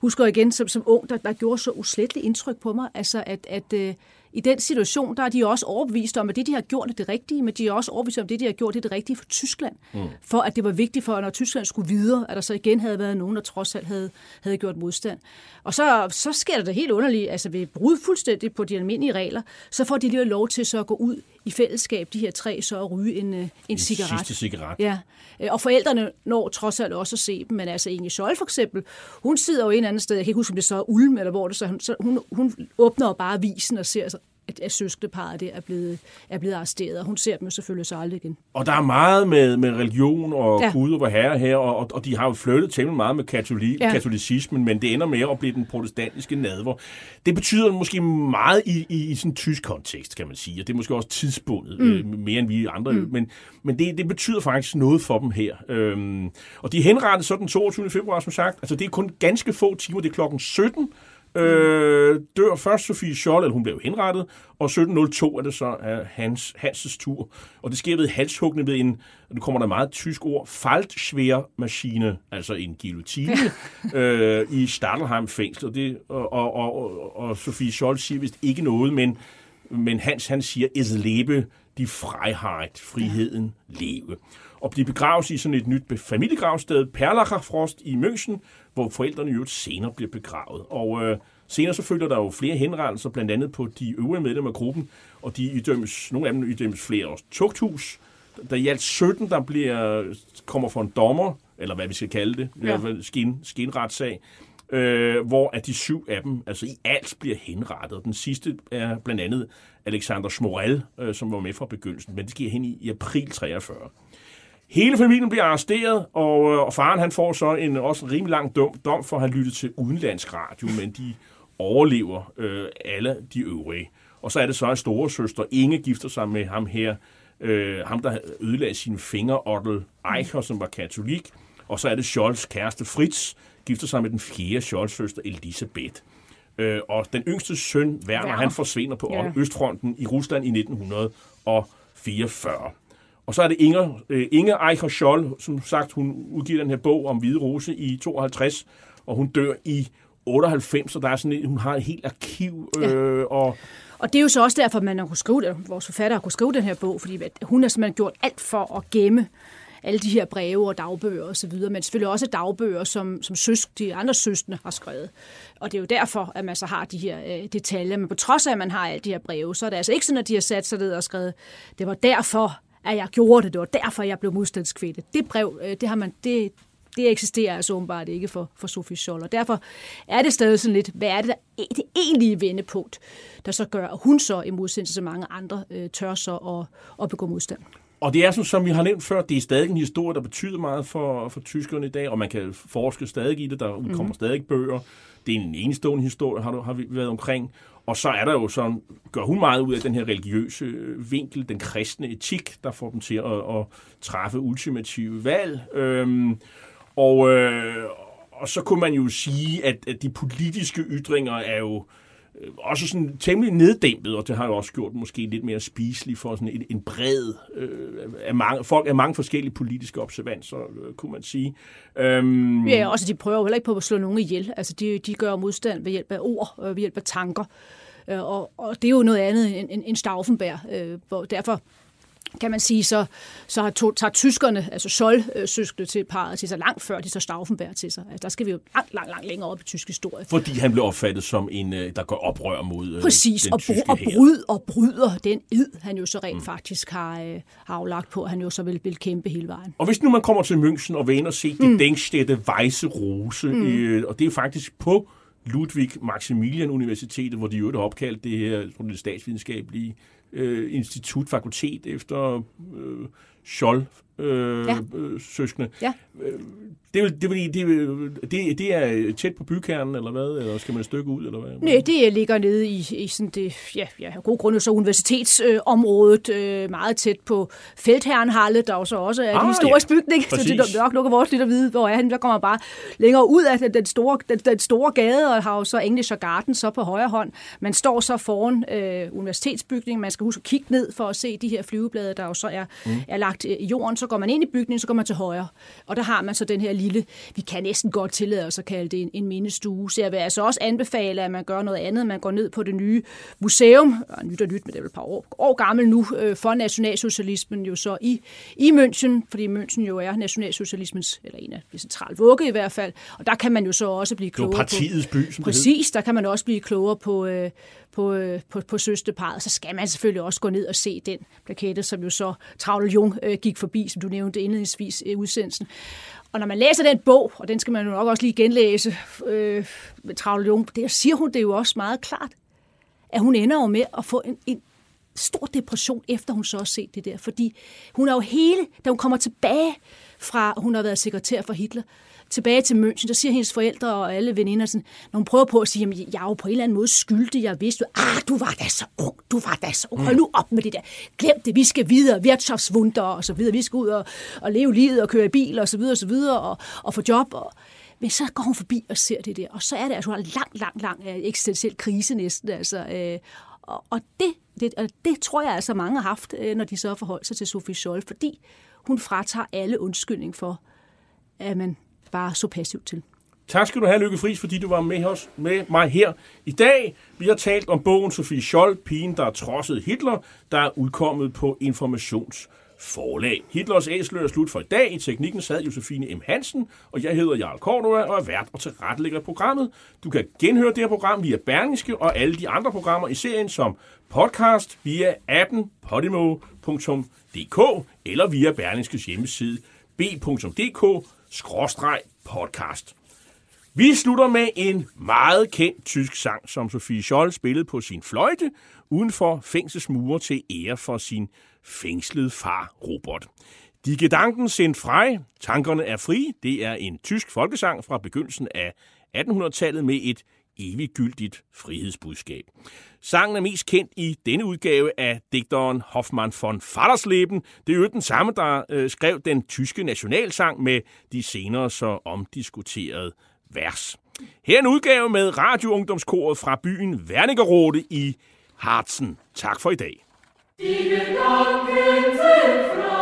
husker igen som, som ung, der, der gjorde så usletteligt indtryk på mig, altså at, at øh, i den situation, der er de også overbevist om, at det, de har gjort, er det rigtige, men de er også overbevist om, at det, de har gjort, det er det rigtige for Tyskland. Mm. For at det var vigtigt for, at når Tyskland skulle videre, at der så igen havde været nogen, der trods alt havde, havde gjort modstand. Og så, så sker der det helt underligt, altså ved brud fuldstændig på de almindelige regler, så får de lige lov til så at gå ud i fællesskab, de her tre, så at ryge en, en, en cigaret. Sidste cigaret. Ja, Øh, og forældrene når trods alt også at se dem, men altså Inge Scholl for eksempel, hun sidder jo en anden sted, jeg kan ikke huske, om det så er Ulm, eller hvor det så, hun, hun, hun åbner jo bare avisen og ser at, at søskendeparet det er blevet, er blevet arresteret, og hun ser dem jo selvfølgelig så aldrig igen. Og der er meget med, med religion og Ja. Gud og vor herre her, og, og, de har jo flyttet temmelig meget med katolik, ja. Katolicismen, men det ender med at blive den protestantiske nadver. Det betyder måske meget i, i, i sådan en tysk kontekst, kan man sige, og det er måske også tidsbundet, mm. øh, mere end vi andre, mm. men, men det, det betyder faktisk noget for dem her. Øhm, og de henrettet så den 22. februar, som sagt. Altså det er kun ganske få timer, det er klokken 17, Øh, dør først Sofie Scholl, eller hun blev henrettet, og 17.02 er det så uh, Hans, Hanses tur. Og det sker ved halshuggende ved en, nu kommer der meget tysk ord, Faltschwermaschine, altså en guillotine, øh, i Stadelheim fængsel. Og, det, og, og, og, og Sofie Scholl siger vist ikke noget, men, men Hans han siger, es lebe die Freiheit, friheden leve. Og bliver begravet i sådan et nyt familiegravsted, Perlacher Frost i München, hvor forældrene i øvrigt senere bliver begravet. Og øh, senere så følger der jo flere henrettelser, blandt andet på de øvrige medlemmer af gruppen, og de idømmes, nogle af dem idømmes flere års tugthus. Der er i alt 17, der bliver, kommer for en dommer, eller hvad vi skal kalde det, i Ja. hvert fald skin, skinretssag, øh, hvor at de syv af dem, altså i alt, bliver henrettet. Den sidste er blandt andet Alexander Schmorell, øh, som var med fra begyndelsen, men det sker hen i, i april 43. Hele familien bliver arresteret, og, øh, og faren han får så en også en rimelig lang dom, dom for at have lyttet til udenlandsk radio, men de overlever øh, alle de øvrige. Og så er det så, at store søster Inge gifter sig med ham her, øh, ham der ødelagde sine fingre, Otto Eicher, som var katolik. Og så er det Scholz kæreste Fritz, gifter sig med den fjerde Scholz søster Elisabeth. Øh, og den yngste søn, Werner, Werner. han forsvinder på Ja. ja. Østfronten i Rusland i 1944. Og så er det Inger, øh, Inge Eicher Scholl, som sagt, hun udgiver den her bog om Hvide Rose i 52, og hun dør i 98, så der er sådan et, hun har et helt arkiv, øh, og Og det er jo så også derfor, at man har kunne skrive det, vores forfatter har kunne skrive den her bog, fordi hun har simpelthen gjort alt for at gemme alle de her breve og dagbøger og så videre, men selvfølgelig også dagbøger, som, som søsk, de andre søskende har skrevet. Og det er jo derfor, at man så har de her øh, detaljer. Men på trods af, at man har alle de her breve, så er det altså ikke sådan, at de har sat sig ned og skrevet, det var derfor, at jeg gjorde det, det var derfor, jeg blev modstandskvinde. Det brev, øh, det har man, det, det eksisterer altså åbenbart ikke for, for Sofie Scholl, og derfor er det stadig sådan lidt, hvad er det, der, er det egentlige vendepunkt, der så gør, at hun så i modsætning til mange andre øh, tør så at, at begå modstand. Og det er, som, som vi har nævnt før, det er stadig en historie, der betyder meget for, for tyskerne i dag, og man kan forske stadig i det, der udkommer Mhm. mm. stadig bøger. Det er en enestående historie, har, du, har vi været omkring. Og så er der jo sådan, gør hun meget ud af den her religiøse øh, vinkel, den kristne etik, der får dem til at, at træffe ultimative valg. Øhm, og, øh, og så kunne man jo sige, at, at de politiske ytringer er jo øh, Øh, også sådan temmelig neddæmpet, og det har jo også gjort måske lidt mere spiselig for sådan en, en bred øh, af mange, folk af mange forskellige politiske observanser, øh, kunne man sige. Øhm, Ja, også de prøver jo heller ikke på at slå nogen ihjel. Altså, de, de gør modstand ved hjælp af ord, øh, ved hjælp af tanker. Øh, Og, og det er jo noget andet end, end, end Stauffenberg. Øh, hvor derfor kan man sige, så, så har to, tager tyskerne, altså Scholl-søskende til parret til sig langt før de tager Stauffenberg til sig. Altså, der skal vi jo langt, langt, langt længere op i tysk historie. fordi han blev opfattet som en, øh, der går oprør mod øh, Præcis, den og, br- og, bryd, og bryder den id, han jo så rent mm. faktisk har, øh, har aflagt på, at han jo så vil, vil kæmpe hele vejen. Og hvis nu man kommer til München og vil ind og se mm. det Denkstätte Weiße Rose, mm. øh, og det er faktisk på Ludwig Maximilian Universitetet, hvor de jo har opkaldt det her tror, det statsvidenskabelige øh, institut, fakultet efter øh, Scholl øh, Ja. øh, søskende. Ja. Det, er, vel- det, det, det, det er tæt på bykernen, eller hvad? Eller skal man et stykke ud, eller hvad? Nej, det ligger nede i, i sådan det, ja, ja, af gode grunde, så universitetsområdet, øh, meget tæt på Feldherrenhalle, der jo så også er en Ah, historisk ja. bygning, så det Præcis. er nok nok vores lidt at vide, hvor er han. Der kommer bare længere ud af den, den, store, den, den store gade, og har jo så Englischer Garden så på højre hånd. Man står så foran øh, universitetsbygningen, man skal huske at kigge ned for at se de her flyveblade, der jo så er, mm. er lagt lagt i jorden, så går man ind i bygningen, så går man til højre. Og der har man så den her lille, vi kan næsten godt tillade os at kalde det en, en mindestue. Så jeg vil altså også anbefale, at man gør noget andet. Man går ned på det nye museum, og nyt og nyt, men det er vel et par år, år gammel nu, øh, for nationalsocialismen jo så i, i München, fordi München jo er nationalsocialismens, eller en af de centrale vugge i hvert fald. Og der kan man jo så også blive klogere partiets på... by, som Præcis, der kan man også blive klogere på, øh, på, øh, på, på søsterparet. Så skal man selvfølgelig også gå ned og se den plakette, som jo så Travle Jung øh, gik forbi, som du nævnte indledningsvis i udsendelsen. Og når man læser den bog, og den skal man jo nok også lige genlæse øh, med Travle Jung, der siger hun det jo også meget klart, at hun ender jo med at få en, en stor depression, efter hun så har set det der. Fordi hun er jo hele, da hun kommer tilbage fra, hun har været sekretær for Hitler, tilbage til München, der siger hendes forældre og alle veninder, sådan, når hun prøver på at sige, at jeg er jo på en eller anden måde skyldig, jeg vidste, ah, du var da så ung, du var da så ung, hold nu op med det der, glem det, vi skal videre, Wirtschaftswunder og så videre, vi skal ud og, og leve livet og køre i bil og så videre og så videre og, og få job og, men så går hun forbi og ser det der, og så er det, at hun har en lang, lang, lang øh, eksistentiel krise næsten, altså, øh, og, og det, det, og det tror jeg altså mange har haft, øh, når de så forholdt sig til Sophie Scholl, fordi hun fratager alle undskyldning for, at man bare så passivt til. Tak skal du have, Lykke Friis, fordi du var med, os, med mig her i dag. Vi har talt om bogen Sofie Scholl, pigen, der trodsede Hitler, der er udkommet på Informationsforlag. Hitlers æsler er slut for i dag. I teknikken sad Josefine M. Hansen, og jeg hedder Jarl Cordova og er vært og tilrettelægger programmet. Du kan genhøre det her program via Berlingske og alle de andre programmer i serien som podcast via appen podimo.dk eller via Berlingskes hjemmeside b.dk podcast. Vi slutter med en meget kendt tysk sang, som Sofie Scholl spillede på sin fløjte uden for fængselsmure til ære for sin fængslede far Robert. De Gedanken sind frei, tankerne er fri, det er en tysk folkesang fra begyndelsen af 1800-tallet med et eviggyldigt frihedsbudskab. Sangen er mest kendt i denne udgave af digteren Hoffmann von Fallersleben. Det er jo den samme, der øh, skrev den tyske nationalsang med de senere så omdiskuterede vers. Her er en udgave med radioungdomskoret fra byen Wernigerode i Harzen. Tak for i dag. Die Gedanken sind frei.